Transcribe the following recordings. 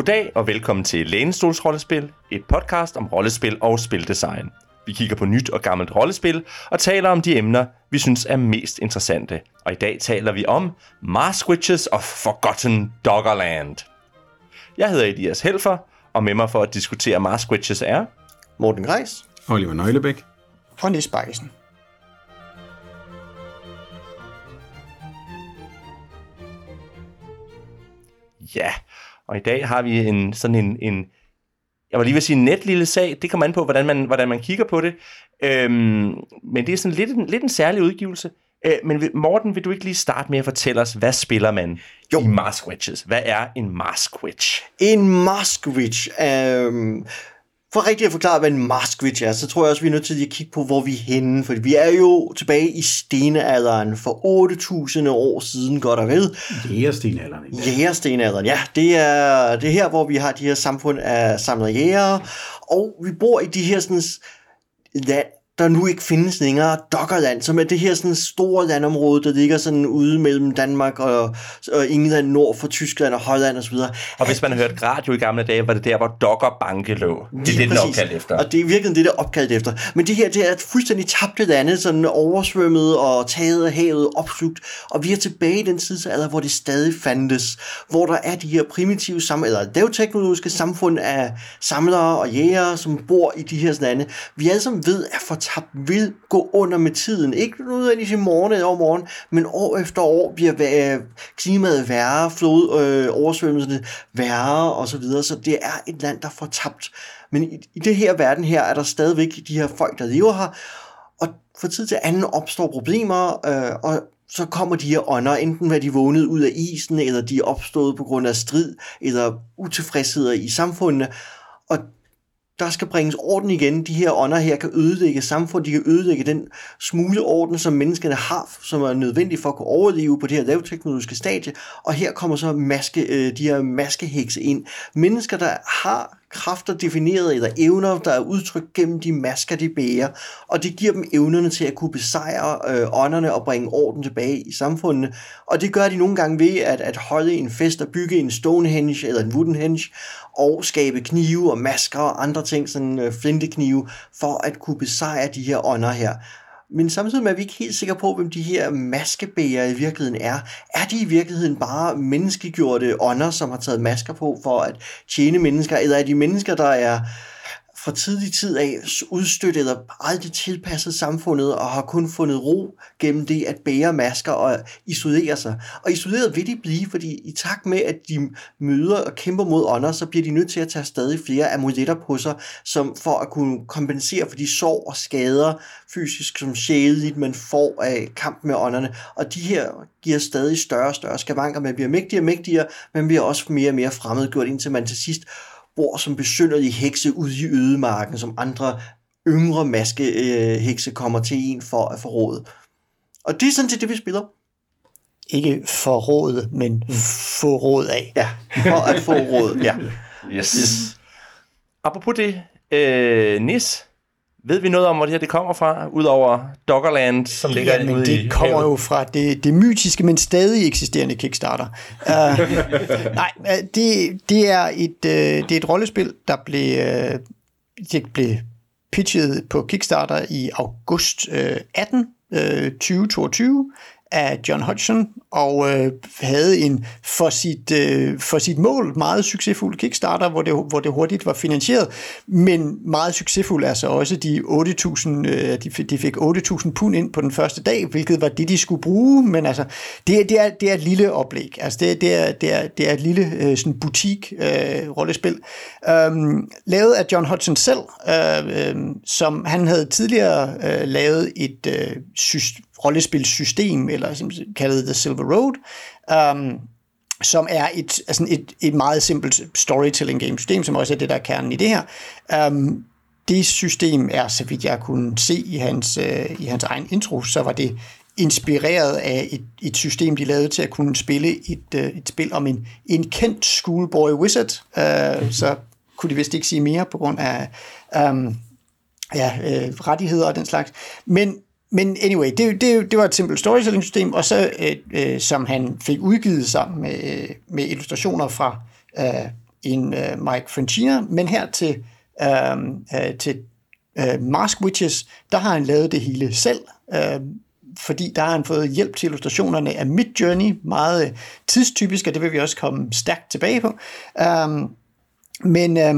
Goddag og velkommen til Lænestols Rollespil, et podcast om rollespil og spildesign. Vi kigger på nyt og gammelt rollespil og taler om de emner, vi synes er mest interessante. Og i dag taler vi om Mars Witches of Forgotten Doggerland. Jeg hedder Elias Helfer, og med mig for at diskutere Mars Witches er... Morten Greis. Oliver Nøglebæk. Og Nis Bakkesen. Ja, og i dag har vi en sådan en, en jeg var lige ved sige en net lille sag, det kommer an på, hvordan man, hvordan man kigger på det, øhm, men det er sådan lidt, en, lidt en særlig udgivelse. Øh, men Morten, vil du ikke lige starte med at fortælle os, hvad spiller man jo. i Mask Witches? Hvad er en Mask Witch? En Mask Witch øhm, for rigtig at forklare, hvad en Maskwitch er, så tror jeg også, vi er nødt til at kigge på, hvor vi er henne. For vi er jo tilbage i stenalderen for 8.000 år siden, godt og vel. Jægerstenalderen. Jægerstenalderen, ja. Det er, det er her, hvor vi har de her samfund af samlede jægere. Og vi bor i de her sådan, land, der nu ikke findes længere Dokkerland, som er det her sådan store landområde, der ligger sådan ude mellem Danmark og, og England, nord for Tyskland og Holland osv. Og, og hvis man har hørt radio i gamle dage, var det der, hvor Dokkerbanke lå. Det er det, den er opkaldt efter. Og det er virkelig det, der er opkaldt efter. Men det her, det er et fuldstændig tabte lande, sådan oversvømmet og taget af havet, opslugt. Og vi er tilbage i den tidsalder, hvor det stadig fandtes. Hvor der er de her primitive sam eller lavteknologiske samfund af samlere og jægere, som bor i de her lande. Vi alle sammen ved, at for tabt vil gå under med tiden. Ikke nødvendigvis i morgen eller morgen, men år efter år bliver øh, klimaet værre, flod, øh, oversvømmelserne værre osv., så, videre. så det er et land, der får tabt. Men i, i det her verden her er der stadigvæk de her folk, der lever her, og for tid til anden opstår problemer, øh, og så kommer de her ånder, enten hvad de vågnet ud af isen, eller de er opstået på grund af strid, eller utilfredsheder i samfundet, der skal bringes orden igen. De her ånder her kan ødelægge samfundet, de kan ødelægge den smule orden, som menneskene har, som er nødvendig for at kunne overleve på det her lavteknologiske stadie. Og her kommer så maske, øh, de her maskehekse ind. Mennesker, der har kræfter defineret, eller evner, der er udtrykt gennem de masker, de bærer, og det giver dem evnerne til at kunne besejre øh, ånderne og bringe orden tilbage i samfundet. Og det gør de nogle gange ved at, at holde en fest og bygge en Stonehenge eller en Woodenhenge, og skabe knive og masker og andre ting, sådan øh, flinteknive, for at kunne besejre de her ånder her. Men samtidig med, at vi ikke helt sikre på, hvem de her maskebæger i virkeligheden er. Er de i virkeligheden bare menneskegjorte ånder, som har taget masker på for at tjene mennesker, eller er de mennesker, der er fra tidlig tid af udstødt eller aldrig tilpasset samfundet og har kun fundet ro gennem det at bære masker og isolere sig. Og isoleret vil de blive, fordi i takt med, at de møder og kæmper mod ånder, så bliver de nødt til at tage stadig flere amuletter på sig, som for at kunne kompensere for de sår og skader, fysisk som sjæleligt, man får af kamp med ånderne. Og de her giver stadig større og større skavanker. Man bliver mægtigere og mægtigere, men bliver også mere og mere fremmedgjort, indtil man til sidst bor som besynderlige hekse ude i ødemarken, som andre yngre maskehekse kommer til en for at få råd. Og det er sådan set det, vi spiller. Ikke for råd, men få råd af. Ja, for at få råd, ja. Yes. yes. Apropos det, øh, Nis, ved vi noget om, hvor det her det kommer fra, udover Doggerland, som ligger ja, ude det i kommer havet? jo fra det, det mytiske, men stadig eksisterende Kickstarter. uh, nej, øh, det, det, er et, uh, det er et rollespil, der blev, uh, det blev pitchet på Kickstarter i august uh, 18, uh, 2022, af John Hodgson, og øh, havde en for sit, øh, for sit mål meget succesfuld Kickstarter, hvor det, hvor det hurtigt var finansieret, men meget succesfuld er så også de 8.000, øh, de, de fik 8.000 pund ind på den første dag, hvilket var det, de skulle bruge, men altså, det, det, er, det er et lille oplæg, altså det, det, er, det, er, det er et lille øh, sådan butik øh, rollespil, øh, lavet af John Hodgson selv, øh, øh, som han havde tidligere øh, lavet et øh, system, rollespilsystem, eller som kaldet The Silver Road, um, som er et, altså et, et meget simpelt storytelling game system, som også er det, der er kernen i det her. Um, det system er, så vidt jeg kunne se i hans, uh, i hans egen intro, så var det inspireret af et, et system, de lavede til at kunne spille et, uh, et spil om en, en kendt schoolboy wizard. Uh, så kunne de vist ikke sige mere på grund af um, ja, uh, rettigheder og den slags. Men men anyway, det, det, det var et simpelt storytelling-system, og så øh, øh, som han fik udgivet sammen med, øh, med illustrationer fra øh, en øh, Mike Francina, men her til, øh, øh, til øh, Mask Witches, der har han lavet det hele selv, øh, fordi der har han fået hjælp til illustrationerne af Mid Journey, meget øh, tidstypisk, og det vil vi også komme stærkt tilbage på. Øh, men øh,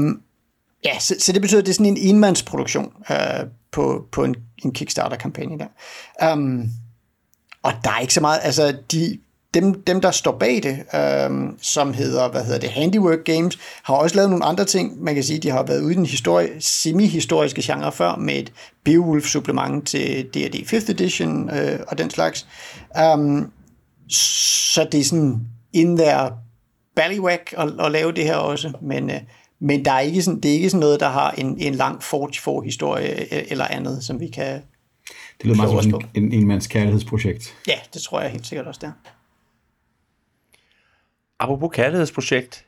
ja, så, så det betyder, at det er sådan en enmandsproduktion øh, på, på en, en Kickstarter-kampagne der. Um, og der er ikke så meget, altså de, dem, dem der står bag det, um, som hedder, hvad hedder det, Handiwork Games, har også lavet nogle andre ting. Man kan sige, de har været ude i den historie, semi-historiske genre før, med et Beowulf-supplement til D&D 5th Edition øh, og den slags. Um, så det er sådan in der ballywack at, at lave det her også, men, øh, men der er ikke sådan, det er ikke sådan noget, der har en, en lang Forge for historie øh, eller andet, som vi kan Det lyder meget som en, en, en mands kærlighedsprojekt. Ja, det tror jeg helt sikkert også der. Apropos kærlighedsprojekt.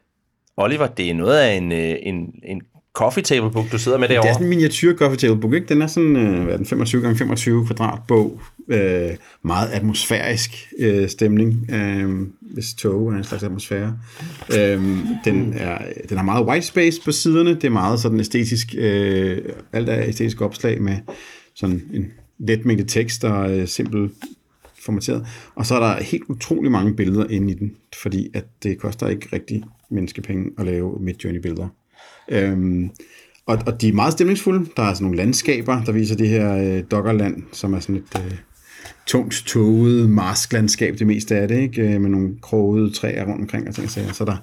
Oliver, det er noget af en, øh, en, en coffee table book, du sidder med Det er derovre. sådan en miniatyr coffee table book, ikke? Den er sådan, øh, hvad den, 25 gange 25 kvadrat bog. Øh, meget atmosfærisk øh, stemning, øh, hvis tog er en slags atmosfære. Øh, den, er, den har meget white space på siderne. Det er meget sådan æstetisk, øh, alt er æstetisk opslag med sådan en let mængde tekst og øh, simpel formateret. Og så er der helt utrolig mange billeder inde i den, fordi at det koster ikke rigtig menneskepenge at lave Midjourney-billeder. Øhm, og, og de er meget stemningsfulde. Der er sådan nogle landskaber, der viser det her øh, Doggerland, som er sådan et øh, tungt tåget marsklandskab, det meste af det, ikke? Øh, med nogle krogede træer rundt omkring og ting og. Så er der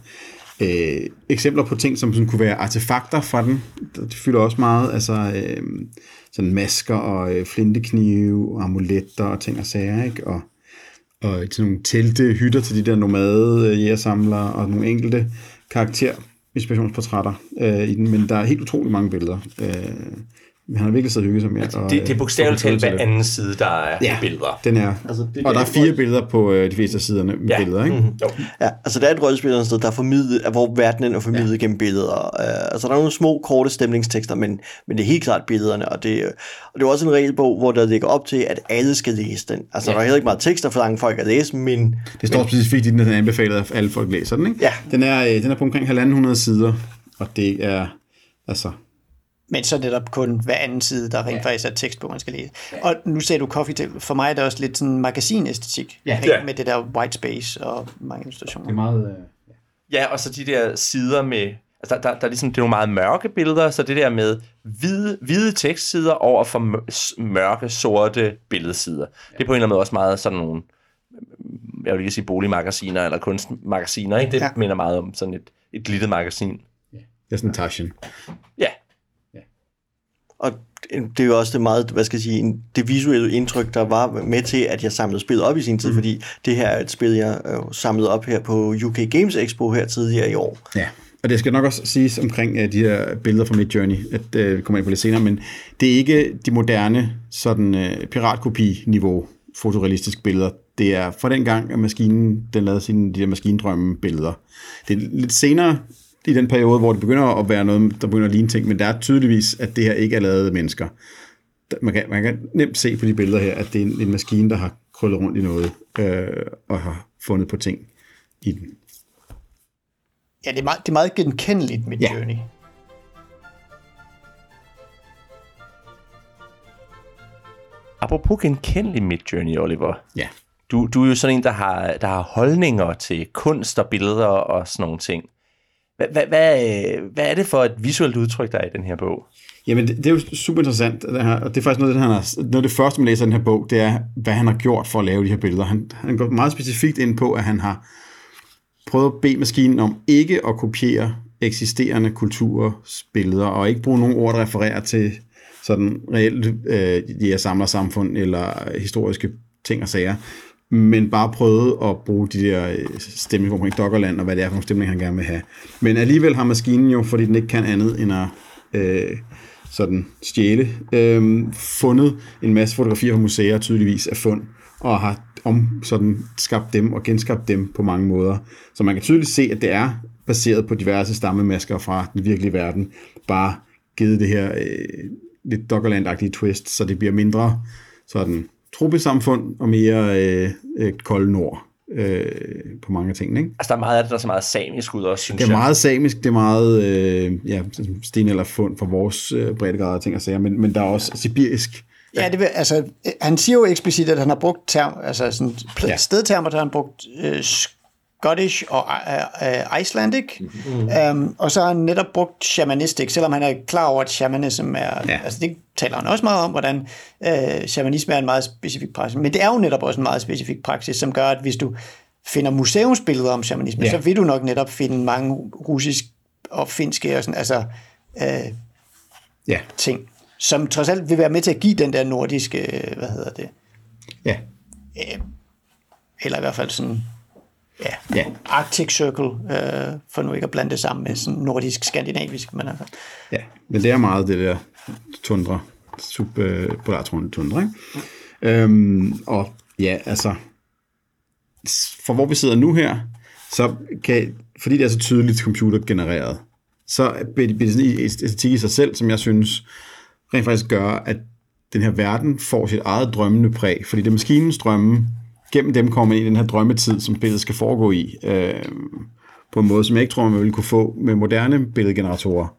øh, eksempler på ting, som sådan kunne være artefakter fra den. Det fylder også meget, altså øh, sådan masker og øh, flinteknive og amuletter og ting og sager, ikke? Og, og sådan nogle telte, hytter til de der nomade øh, jægersamlere og nogle enkelte karakter inspirationsportrætter øh, i den, men der er helt utrolig mange billeder. Øh, han har virkelig siddet og hygget sig med. og, Det, det er øh, bogstaveligt talt til hver anden side, der er Ja. billeder. Den er, Altså, det og der er fire billeder på øh, de fleste af siderne med Ja. billeder, ikke? Mhm. Jo. Ja, altså der er et rollespil sted, der er formidlet, hvor verdenen er formidlet ja. gennem billeder. Uh, altså der er nogle små, korte stemningstekster, men, men det er helt klart billederne, og det, og det er også en regelbog, hvor der ligger op til, at alle skal læse den. Altså ja. der er heller ikke meget tekster for lange folk at læse, men Det står specifikt i den, at den er anbefalet, at alle folk læser den, ikke? Ja. Den er, øh, den er på omkring 1.500 sider, og det er, altså, Men så netop kun hver anden side, der rent ja. faktisk er tekst på, man skal læse. Og nu sagde du coffee table. For mig er det også lidt sådan magasinæstetik. Ja. Ja. Med det der white space og mange illustrationer. meget... Øh, Ja, og så de der sider med... Altså, der, der, der er ligesom, det er nogle meget mørke billeder, så det der med hvide, hvide tekstsider over for mørke, sorte billedsider. Det er på en eller anden måde også meget sådan nogle, jeg vil ikke sige boligmagasiner eller kunstmagasiner, ikke? Det Ja. ja. minder meget om sådan et, et glittet magasin. det er sådan en Taschen. Ja, og det er jo også det meget, hvad skal jeg sige, det visuelle indtryk, der var med til, at jeg samlede spillet op i sin tid, mm. fordi det her er et spil, jeg øh, samlede op her på UK Games Expo her tidligere i år. Ja, og det skal nok også siges omkring uh, de her billeder fra Midjourney, at uh, vi kommer ind på lidt senere, men det er ikke de moderne sådan uh, piratkopi-niveau fotorealistiske billeder. Det er fra den gang, at maskinen den lavede sine de der maskindrømme billeder. Det er lidt senere i den periode, hvor det begynder at være noget, der begynder at ligne ting, men der er tydeligvis, at det her ikke er lavet af mennesker. Man kan, man kan nemt se på de billeder her, at det er en, en maskine, der har krøllet rundt i noget øh, og har fundet på ting i den. Ja, det er meget, det er meget genkendeligt med Ja. Journey. apropos genkendelig Midjourney, Oliver. Ja. Du, du er jo sådan en, der har, der har holdninger til kunst og billeder og sådan nogle ting. Hvad, hvad, øh, hvad, er det for et visuelt udtryk, der er i den her bog? Jamen, det, det er jo super interessant, det her, og det er faktisk noget, det, han har, noget af det første, man læser i den her bog, det er, hvad han har gjort for at lave de her billeder. Han, han går meget specifikt ind på, at han har prøvet at bede maskinen om ikke at kopiere eksisterende kulturers billeder, og ikke bruge nogle ord, der refererer til sådan reelt øh, de her eller historiske ting og sager, men bare prøvet at bruge de der øh, stemninger omkring Doggerland, og hvad det er for nogle stemninger, han gerne vil have. Men alligevel har maskinen jo, fordi den ikke kan andet end at øh, sådan stjæle, øh, fundet en masse fotografier fra museer, tydeligvis af fund, og har om sådan skabt dem og genskabt dem på mange måder. Så man kan tydeligt se, at det er baseret på diverse stammemasker fra den virkelige verden, bare givet det her øh, lidt Doggerland-agtige twist, så det bliver mindre sådan tropesamfund og mere øh, øh, kold nord øh, på mange ting. Ikke? Altså, der er meget af det, der er så meget samisk ud også, synes Det er jeg. meget samisk, det er meget øh, ja, sten eller fund for vores øh, breddegrader ting at sige, men, men der er også sibirisk. Ja, det vil, altså, han siger jo eksplicit, at han har brugt term, altså sådan pl- Ja. ja. stedtermer, der har han brugt øh, Scottish og øh, Icelandic, mm. um, og så har han netop brugt shamanistic, selvom han er klar over, at shamanism er, Ja. altså det taler han også meget om, hvordan øh, shamanisme er en meget specifik praksis, men det er jo netop også en meget specifik praksis, som gør, at hvis du finder museumsbilleder om shamanisme, Ja. så vil du nok netop finde mange russisk og finske og sådan, altså øh, Ja, ting, som trods alt vil være med til at give den der nordiske, øh, hvad hedder det, ja, eller i hvert fald sådan, ja, ja. Arctic Circle, øh, for nu ikke at blande det sammen med sådan nordisk-skandinavisk, men altså, Ja, men det er meget det der tundra, subpolar tundra, ikke? Øhm, og ja, altså, for hvor vi sidder nu her, så kan, fordi det er så tydeligt computergenereret, så bliver det sådan en æstetik i sig selv, som jeg synes rent faktisk gør, at den her verden får sit eget drømmende præg, fordi det er maskinens drømme, gennem dem kommer man ind i den her drømmetid, som spillet skal foregå i, øh, på en måde, som jeg ikke tror, man ville kunne få med moderne billedgeneratorer,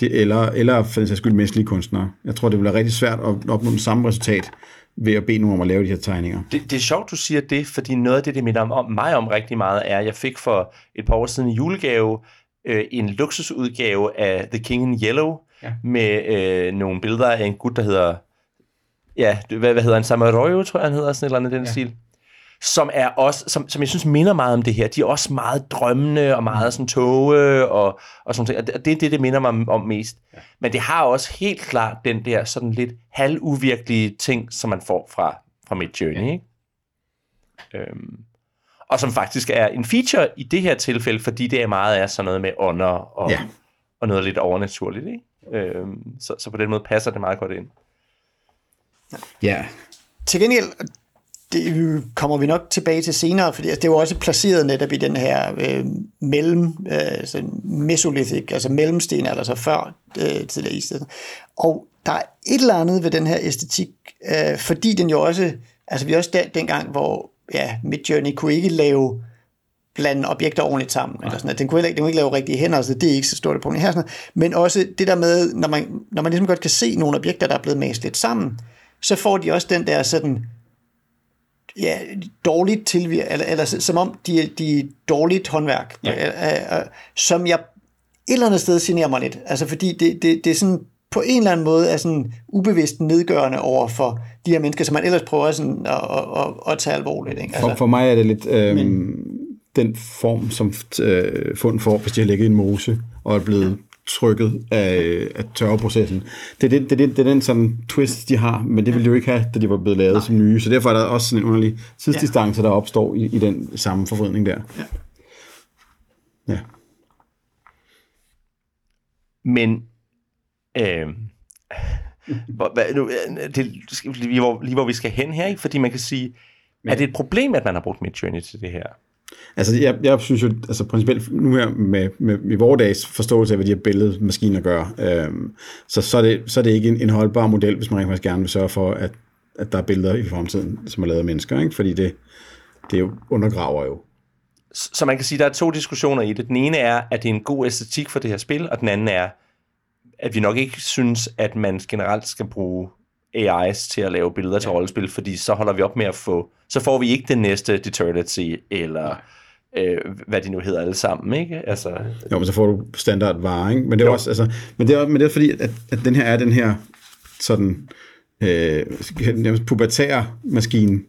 det, eller, eller for den sags skyld menneskelige kunstnere. Jeg tror, det bliver rigtig svært at opnå det samme resultat ved at bede nogen om at lave de her tegninger. Det, det er sjovt, du siger det, fordi noget af det, det minder om mig om rigtig meget, er, at jeg fik for et par år siden en julegave øh, en luksusudgave af The King in Yellow, ja. med øh, nogle billeder af en gut, der hedder, ja, hvad, hvad hedder han, Samaroyo, tror jeg, han hedder, sådan et eller andet i den ja. stil som er også, som, som jeg synes minder meget om det her. De er også meget drømmende og meget sådan tåge og, og sådan ting. Og det det er det, det minder mig om, mest. Ja. Men det har også helt klart den der sådan lidt halvuvirkelige ting, som man får fra, fra Midjourney. Ja. Ikke? Øhm, og som faktisk er en feature i det her tilfælde, fordi det er meget af sådan noget med ånder og, Ja. og noget lidt overnaturligt. Ikke? Øhm, så, så på den måde passer det meget godt ind. Ja, til gengæld, det kommer vi nok tilbage til senere, fordi altså, det var også placeret netop i den her øh, mellem, øh, sådan mesolithic, altså mellemsten, altså før øh, tidligere istid. Og der er et eller andet ved den her æstetik, øh, fordi den jo også, altså vi er også der, dengang, hvor ja, Midjourney kunne ikke lave blande objekter ordentligt sammen. Eller sådan noget. Den, kunne ikke, den kunne ikke lave rigtige hænder, så det er ikke så stort et problem her. Sådan noget. Men også det der med, når man, når man ligesom godt kan se nogle objekter, der er blevet mast lidt sammen, så får de også den der sådan, ja, dårligt tilvir, eller, eller som om de, de er dårligt håndværk, ja. øh, øh, som jeg et eller andet sted generer mig lidt. Altså fordi det, det, det er sådan på en eller anden måde er sådan ubevidst nedgørende over for de her mennesker, som man ellers prøver sådan at, at, at, at tage alvorligt. Ikke? for, Altså, for mig er det lidt øh, men... den form, som øh, fund får, hvis de har ligget i en mose og er blevet trykket af, af tørreprocessen. Det er, det, det, det, det er den sådan twist, de har, men det ville de jo ikke have, da de var blevet lavet Nej. som nye. Så derfor er der også sådan en underlig tidsdistance, der opstår i, i den samme forvridning der. Ja. Ja. Men øh, hvor, hvad, nu, øh, det, lige, hvor, lige hvor vi skal hen her, ikke? fordi man kan sige, er det et problem, at man har brugt Midjourney til det her? Altså, jeg, jeg synes jo, altså principielt nu her med, med, med vores dags forståelse af, hvad de her billedmaskiner gør, øhm, så, så, er det, så er det ikke en, en holdbar model, hvis man rent faktisk gerne vil sørge for, at, at der er billeder i fremtiden, som er lavet af mennesker, ikke? fordi det, det jo undergraver jo. Så man kan sige, at der er to diskussioner i det. Den ene er, at det er en god æstetik for det her spil, og den anden er, at vi nok ikke synes, at man generelt skal bruge AI's til at lave billeder til rollespil, fordi så holder vi op med at få, så får vi ikke den næste Deterrency, eller øh, hvad de nu hedder alle sammen, ikke? Altså, Jo, men så får du standard varer, ikke? Men det er Jo. også, altså, men det er, men det er fordi, at, at den her er den her sådan øh, nærmest pubertære maskine,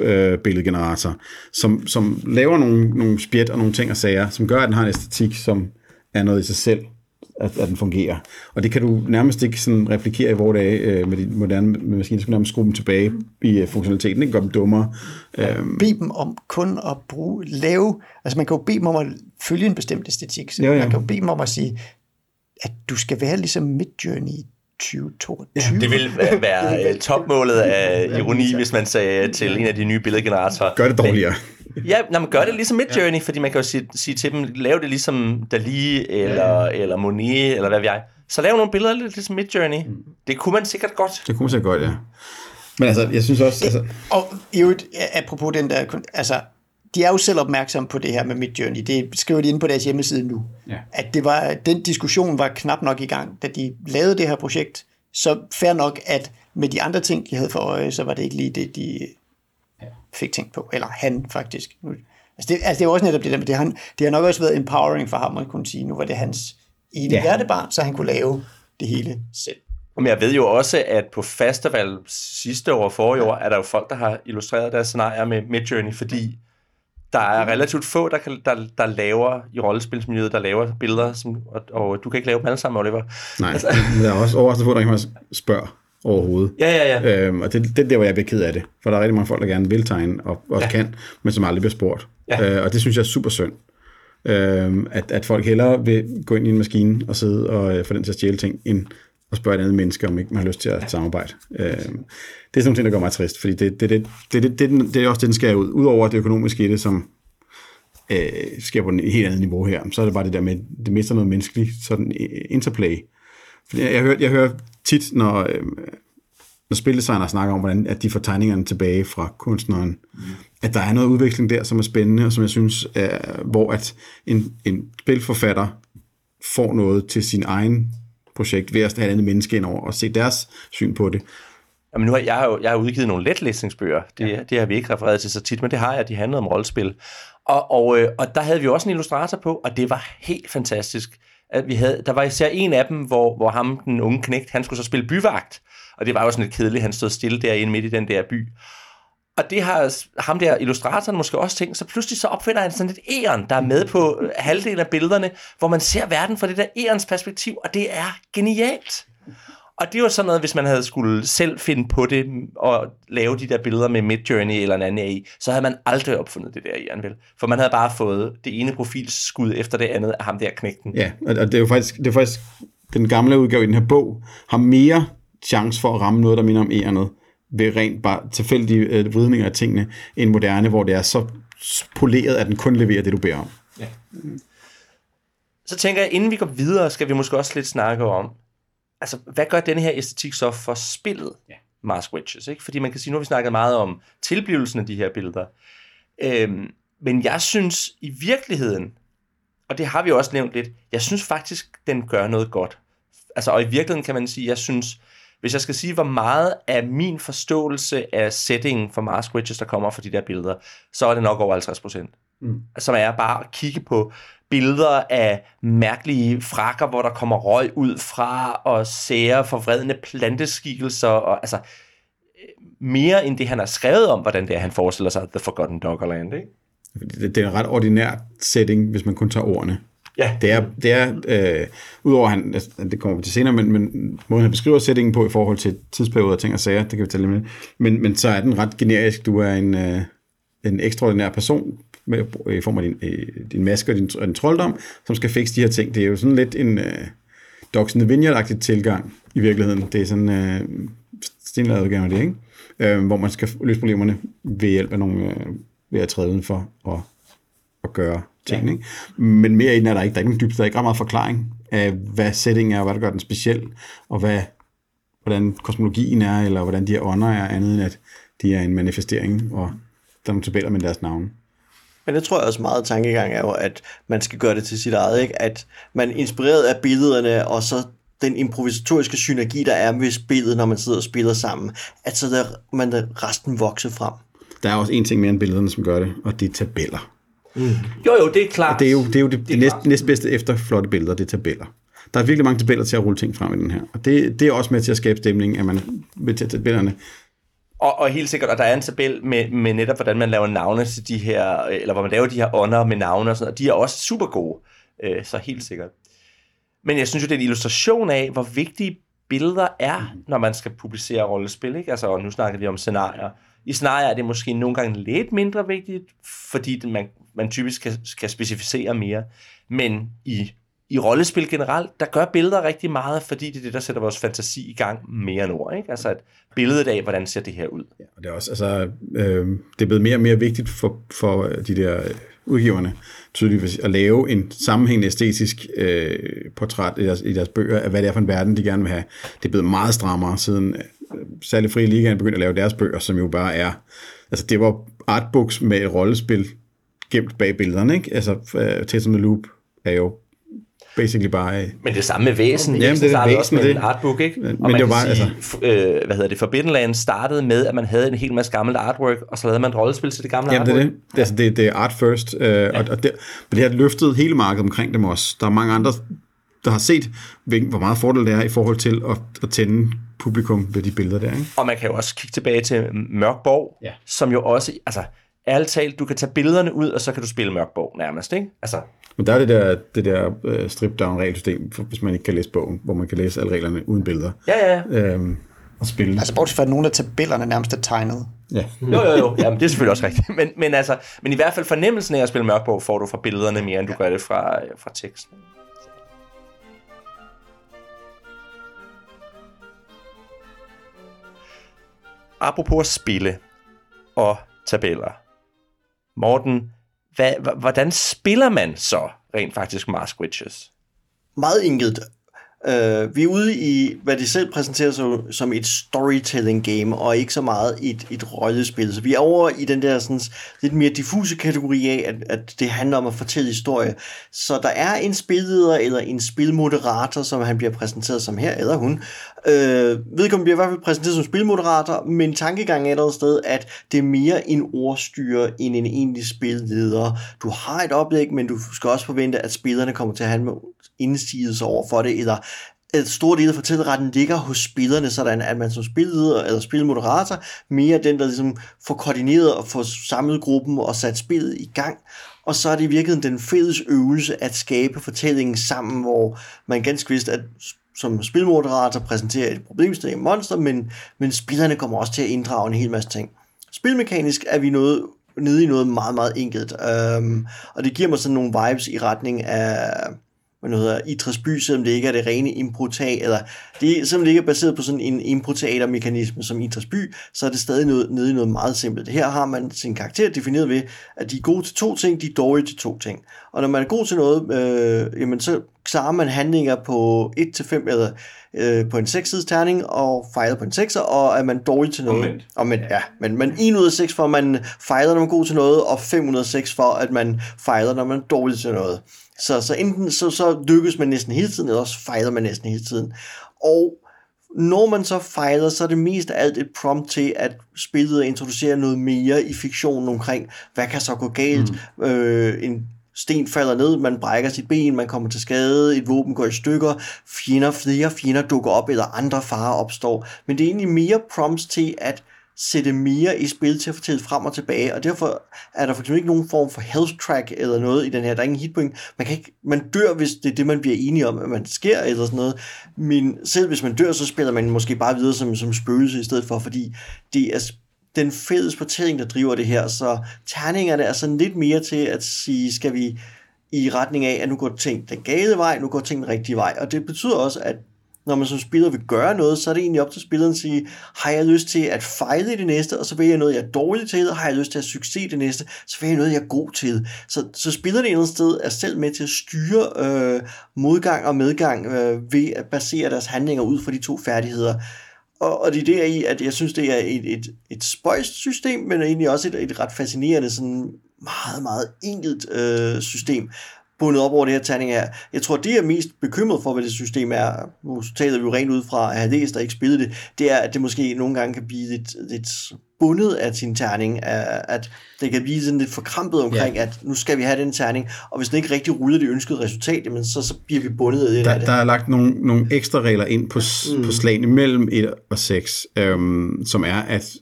øh, billedgenerator, som, som laver nogle, nogle spjæt og nogle ting og sager, som gør, at den har en æstetik, som er noget i sig selv, at, at den fungerer. Og det kan du nærmest ikke sådan replikere i vores dage øh, med de moderne med maskiner. Så kan du nærmest skrue dem tilbage i øh, funktionaliteten, ikke? Gør dem dummere. Øhm, bede dem om kun at bruge, lave, altså man kan jo bede dem om at følge en bestemt æstetik, så Ja, ja. man kan jo bede dem om at sige, at du skal være ligesom Midjourney 2022. det vil være, øh, topmålet af ironi, hvis man sagde til en af de nye billedgeneratorer. gør det dårligere. Ja, når man gør det ligesom Midjourney, fordi man kan jo sige, sige til dem, lav det ligesom Dali, eller, eller Monet, eller hvad ved jeg. Så lav nogle billeder lidt ligesom Midjourney. Det kunne man sikkert godt. Det kunne man så godt, ja. Men altså, jeg synes også... Altså, Og i øvrigt, apropos den der, altså, de er jo selv opmærksomme på det her med Midjourney. Det skriver de inde på deres hjemmeside nu. Ja. At det var, den diskussion var knap nok i gang, da de lavede det her projekt. Så fair nok, at med de andre ting, de havde for øje, så var det ikke lige det, de fik tænkt på. Eller han faktisk. Altså det, altså det er også netop det der med det. Han, det har nok også været empowering for ham at kunne sige, nu var det hans ene Ja. ja. hjertebarn, så han kunne lave det hele selv. Men jeg ved jo også, at på festival sidste år og forrige år, er der jo folk, der har illustreret deres scenarier med Midjourney, fordi der er relativt få, der, kan, der, der laver i rollespilsmiljøet, der laver billeder, som, og, og du kan ikke lave dem alle sammen, Oliver. Nej, altså, der er også overraskende få, der ikke man spørger overhovedet. Ja, ja, ja. Øhm, og det, det er der, hvor jeg bliver ked af det. For der er rigtig mange folk, der gerne vil tegne og også ja. kan, men som aldrig bliver spurgt. Ja. Øh, og det synes jeg er super synd. Øhm, at, at folk hellere vil gå ind i en maskine og sidde og øh, få den til at stjæle ting, end at spørge et andet menneske, om ikke man har lyst til at samarbejde. Øhm, det er sådan nogle ting, der gør mig trist, fordi det, det, det, det, det, det, det, det er også det, den skal ud. Udover det økonomiske i det, som øh, sker på et helt andet niveau her, så er det bare det der med, det mister noget menneskeligt sådan øh, interplay. Fordi jeg, jeg, hører, jeg hører tit, når, øh, når spildesignere snakker om, hvordan at de får tegningerne tilbage fra kunstneren, mm. at der er noget udveksling der, som er spændende, og som jeg synes, er, hvor at en, en spilforfatter får noget til sin egen projekt ved at have et andet menneske ind over og se deres syn på det. Jamen nu har jeg, jo, jeg har udgivet nogle letlæsningsbøger. Det, ja. det har vi ikke refereret til så tit, men det har jeg. De handlede om rollespil. Og, og, øh, og der havde vi også en illustrator på, og det var helt fantastisk. At vi havde, der var især en af dem, hvor, hvor ham, den unge knægt, han skulle så spille byvagt. Og det var jo sådan lidt kedeligt, han stod stille derinde midt i den der by. Og det har ham der illustratoren måske også tænkt, så pludselig så opfinder han sådan et æren, der er med på halvdelen af billederne, hvor man ser verden fra det der ærens perspektiv, og det er genialt. Og det var sådan noget, hvis man havde skulle selv finde på det mm, og lave de der billeder med Midjourney eller en anden AI, så havde man aldrig opfundet det der i vel? For man havde bare fået det ene profilskud efter det andet af ham der knægten. Ja, og det er jo faktisk, det er faktisk den gamle udgave i den her bog, har mere chance for at ramme noget, der minder om ærenet ved rent bare tilfældige øh, vridninger af tingene, end moderne, hvor det er så poleret, at den kun leverer det, du beder om. Så tænker jeg, inden vi går videre, skal vi måske også lidt snakke om, altså, hvad gør denne her æstetik så for spillet, ja. Mask Witches? Ikke? Fordi man kan sige, nu har vi snakket meget om tilblivelsen af de her billeder. Øhm, men jeg synes i virkeligheden, og det har vi også nævnt lidt, jeg synes faktisk, den gør noget godt. Altså, og i virkeligheden kan man sige, jeg synes, hvis jeg skal sige, hvor meget af min forståelse af settingen for Mask Witches, der kommer fra de der billeder, så er det nok over 50 procent. Mm. Som er bare at kigge på billeder af mærkelige frakker, hvor der kommer røg ud fra, og sære forvredne planteskikkelser, og altså øh, mere end det, han har skrevet om, hvordan det er, han forestiller sig The Forgotten Doggerland, ikke? Det er en ret ordinær setting, hvis man kun tager ordene. Ja, Det er, det er øh, udover han, altså, det kommer vi til senere, men, men måden han beskriver sætningen på i forhold til tidsperioder og ting og sager, det kan vi tale lidt med. Men, men så er den ret generisk. Du er en, øh, en ekstraordinær person med, i form af din, øh, din maske og din, og din trolddom, som skal fikse de her ting. Det er jo sådan lidt en øh, Dogs in the vineyard tilgang i virkeligheden. Det er sådan øh, stenladet udgave af det, ikke? Øh, hvor man skal løse problemerne ved hjælp af nogle, øh, ved at træde udenfor og, og gøre ting. Ja. Ikke? Men mere den er der ikke. Der er ikke dybde, der er ikke ret meget forklaring af, hvad settingen er, og hvad der gør den speciel, og hvad, hvordan kosmologien er, eller hvordan de her ånder er, andet end at de er en manifestering, og der er nogle tabeller med deres navne. Men det tror jeg også meget tankegang er jo, at man skal gøre det til sit eget, ikke? At man er inspireret af billederne, og så den improvisatoriske synergi, der er ved spillet, når man sidder og spiller sammen, at så der, man der resten vokser frem. Der er også en ting mere end billederne, som gør det, og det er tabeller. Jo jo, det er klart. Og det er jo det, er jo det, det, det næst, næstbedste efter flotte billeder, det er tabeller. Der er virkelig mange tabeller til at rulle ting frem i den her. Og det, det er også med til at skabe stemning, at man vil tage tabellerne. Og, og helt sikkert, og der er en tabel med, med netop, hvordan man laver navne til de her, eller hvor man laver de her ånder med navne og sådan noget, de er også super gode, øh, så helt sikkert. Men jeg synes jo, det er en illustration af, hvor vigtige billeder er, når man skal publicere rollespil, ikke? Altså, og nu snakker vi om scenarier. I scenarier er det måske nogle gange lidt mindre vigtigt, fordi man, man typisk kan, kan specificere mere. Men i, i rollespil generelt, der gør billeder rigtig meget, fordi det er det, der sætter vores fantasi i gang mere end ord. Ikke? Altså et billede af, hvordan ser det her ud. Ja, Og det er også, altså, øh, det er blevet mere og mere vigtigt for, for de der øh, udgiverne, tydeligvis, at lave en sammenhængende æstetisk øh, portræt i deres, i deres bøger, af hvad det er for en verden, de gerne vil have. Det er blevet meget strammere, siden øh, særlig Fri Ligaen begyndte at lave deres bøger, som jo bare er, altså det var artbooks med et rollespil gemt bag billederne, ikke? Altså, øh, Tales of the Loop er jo basically bare... Men det samme med væsen. Jamen, det er startede væsen også med med en det. artbook, ikke? Men Og det man var kan bare, sige, f- øh, hvad hedder det, Forbidden Land startede med, at man havde en hel masse gammelt artwork, og så lavede man et rollespil til det gamle Jamen, det artwork. er det. det. Altså, det, det er art first, øh, ja. og, og det, men det har løftet hele markedet omkring dem også. Der er mange andre, der har set, hvilken, hvor meget fordel det er i forhold til at, at tænde publikum ved de billeder der. Ikke? Og man kan jo også kigge tilbage til Mørkborg, Ja. som jo også, altså, ærligt talt, du kan tage billederne ud, og så kan du spille Mørkborg nærmest, ikke? Altså, Men der er det der, det der uh, strip-down-regelsystem, for- hvis man ikke kan læse bogen, hvor man kan læse alle reglerne uden billeder. ja, ja, ja. Øhm, og spille. Altså bortset fra, at nogle af tabellerne nærmest er tegnet. ja. Jo, jo, jo. Jamen, det er selvfølgelig også rigtigt. Men, men, altså, men i hvert fald fornemmelsen af at spille Mørkborg får du fra billederne mere, end du gør det fra, fra teksten. Apropos at spille og tabeller. Morten, hvad, hvordan spiller man så rent faktisk Mask Witches? Meget enkelt. Uh, vi er ude i, hvad de selv præsenterer som, som et storytelling game, og ikke så meget et, et rollespil. Så vi er over i den der sådan, lidt mere diffuse kategori af, at, at det handler om at fortælle historie. Så der er en spilleder eller en spilmoderator, som han bliver præsenteret som her, eller hun. Uh, vedkommende bliver i hvert fald præsenteret som spilmoderator, men tankegangen er et andet sted, at det er mere en ordstyre end en egentlig spilleder. Du har et oplæg, men du skal også forvente, at spillerne kommer til at have en indsigelse over for det, eller at stor del af fortælleretten ligger hos spillerne, sådan at man som spilleder eller spilmoderator mere er den, der ligesom får koordineret og får samlet gruppen og sat spillet i gang. Og så er det i virkeligheden den fælles øvelse at skabe fortællingen sammen, hvor man ganske vist at som spilmoderator præsenterer et problemstilling monster, men, men spillerne kommer også til at inddrage en hel masse ting. Spilmekanisk er vi noget, nede i noget meget, meget enkelt, øhm, og det giver mig sådan nogle vibes i retning af hvad nu hedder, Idræs by, selvom det ikke er det rene improtag, eller det er, selvom det ikke er baseret på sådan en improteatermekanisme som Idræs by, så er det stadig noget, nede i noget meget simpelt. Her har man sin karakter defineret ved, at de er gode til to ting, de er dårlige til to ting. Og når man er god til noget, øh, jamen så klarer man handlinger på 1-5, eller øh, på en 6 terning, og fejler på en 6'er, og er man dårlig til noget. Omvendt. Omvendt, ja. Men, men 1 ud af 6 for, at man fejler, når man er god til noget, og 5 ud af 6 for, at man fejler, når man er dårlig til noget. Så, så enten så, så lykkes man næsten hele tiden, eller også fejler man næsten hele tiden. Og når man så fejler, så er det mest af alt et prompt til, at spillet introducerer noget mere i fiktionen omkring, hvad kan så gå galt. Mm. Øh, en sten falder ned, man brækker sit ben, man kommer til skade, et våben går i stykker, fjender, flere fjender dukker op, eller andre farer opstår. Men det er egentlig mere prompts til at sætte mere i spil til at fortælle frem og tilbage, og derfor er der for eksempel ikke nogen form for health track eller noget i den her. Der er ingen hitpoint. Man, kan ikke, man dør, hvis det er det, man bliver enige om, at man sker eller sådan noget. Men selv hvis man dør, så spiller man måske bare videre som, som spøgelse i stedet for, fordi det er den fælles fortælling, der driver det her. Så terningerne er sådan lidt mere til at sige, skal vi i retning af, at nu går ting den gale vej, nu går ting den rigtige vej. Og det betyder også, at når man som spiller vil gøre noget, så er det egentlig op til spilleren at sige, har jeg lyst til at fejle i det næste, og så vil jeg noget, jeg er dårlig til, og har jeg lyst til at have succes i det næste, så vil jeg noget, jeg er god til. Så, så spilleren et eller andet sted er selv med til at styre øh, modgang og medgang øh, ved at basere deres handlinger ud fra de to færdigheder. Og, og det er der i, at jeg synes, det er et, et, et spøjst system, men egentlig også et, et ret fascinerende, sådan meget, meget enkelt øh, system, bundet op over det her terning her. Jeg tror, det er mest bekymret for, hvad det system er, nu taler vi jo rent ud fra at have læst og ikke spillet det, det er, at det måske nogle gange kan blive lidt, lidt bundet af sin terning, at at det kan blive sådan lidt forkrampet omkring, ja. at nu skal vi have den terning, og hvis den ikke rigtig ruller det ønskede resultat, jamen så, så bliver vi bundet af det. Der, der er lagt nogle, nogle ekstra regler ind på, mm. på slagene mellem 1 og 6, øhm, som er, at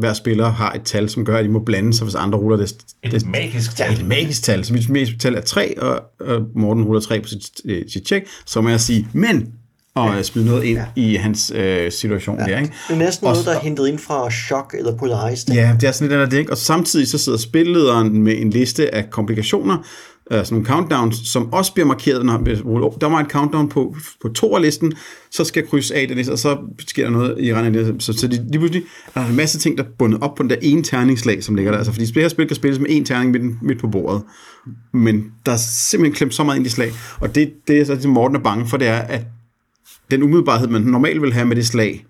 hver spiller har et tal, som gør, at de må blande sig, hvis andre ruller det. Et det magisk Ja, tal. et magisk tal. Så mit magiske tal er 3, og, og Morten ruller 3 på sit, øh, sit check, så må jeg sige, men, og ja. smide noget ind ja. i hans øh, situation ja. der. Ikke? Det er næsten Og noget, der er hentet ind fra Shock eller Polaris. Ja, det er sådan lidt af det, ikke? Og samtidig så sidder spillederen med en liste af komplikationer, øh, sådan nogle countdowns, som også bliver markeret, når der var et countdown på, på to af listen, så skal jeg krydse af den liste, og så sker der noget i regnen. Så, så det, lige pludselig er der en masse ting, der er bundet op på den der ene terningslag, som ligger der. Altså, fordi det her spil kan spilles med en terning midt, midt på bordet. Men der er simpelthen klemt så meget ind i slag. Og det, det er så, det Morten er bange for, det er, at den umiddelbarhed, man normalt vil have med det slag,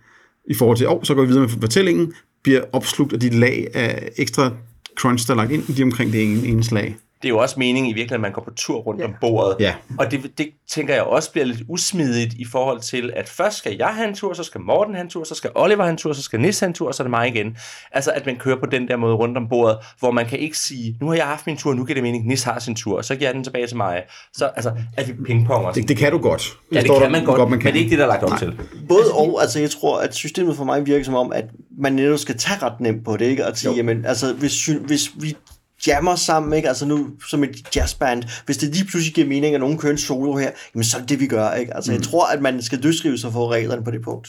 i forhold til, oh, så går vi videre med fortællingen, bliver opslugt af de lag af ekstra crunch, der er lagt ind lige omkring det ene, ene slag det er jo også meningen i virkeligheden, at man går på tur rundt ja. om bordet. Ja. Og det, det tænker jeg også bliver lidt usmidigt i forhold til, at først skal jeg have en tur, så skal Morten have en tur, så skal Oliver have en tur, så skal Nis have en tur, og så er det mig igen. Altså, at man kører på den der måde rundt om bordet, hvor man kan ikke sige, nu har jeg haft min tur, nu giver det mening, Nis har sin tur, og så giver jeg den tilbage til mig. Så altså, at vi pingponger. Det, det kan du godt. ja, det står kan man godt, man men det er ikke det, der er lagt op til. Både og, altså jeg tror, at systemet for mig virker som om, at man netop skal tage ret nemt på det, ikke? Og sige, jamen, altså hvis, hvis vi jammer sammen, ikke? Altså nu som et jazzband, hvis det lige pludselig giver mening, at nogen kører en solo her, jamen så er det det, vi gør, ikke? Altså mm. jeg tror, at man skal løsrive sig for reglerne på det punkt.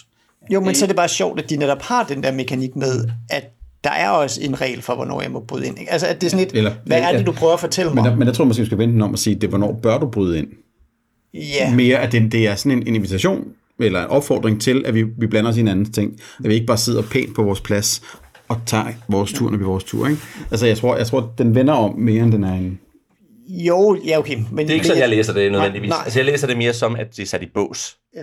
Jo, men så er det bare sjovt, at de netop har den der mekanik med, at der er også en regel for, hvornår jeg må bryde ind. Ikke? Altså, at det er sådan et, Eller- hvad er det, du prøver at fortælle mig? Men der, men der tror jeg måske, vi skal vente om at sige, det er, hvornår bør du bryde ind? ja, Mere, at det, det er sådan en, en invitation, eller en opfordring til, at vi, vi blander os i hinandens ting. At vi ikke bare sidder pænt på vores plads og tager vores tur, når vi vores tur. Ikke? Altså, jeg tror, jeg tror, den vender om mere, end den er en... jo, ja, okay. Men, Det er ikke sådan, jeg læser det nødvendigvis. Nej, nej. Altså, jeg læser det mere som, at det er sat i bås. Ja.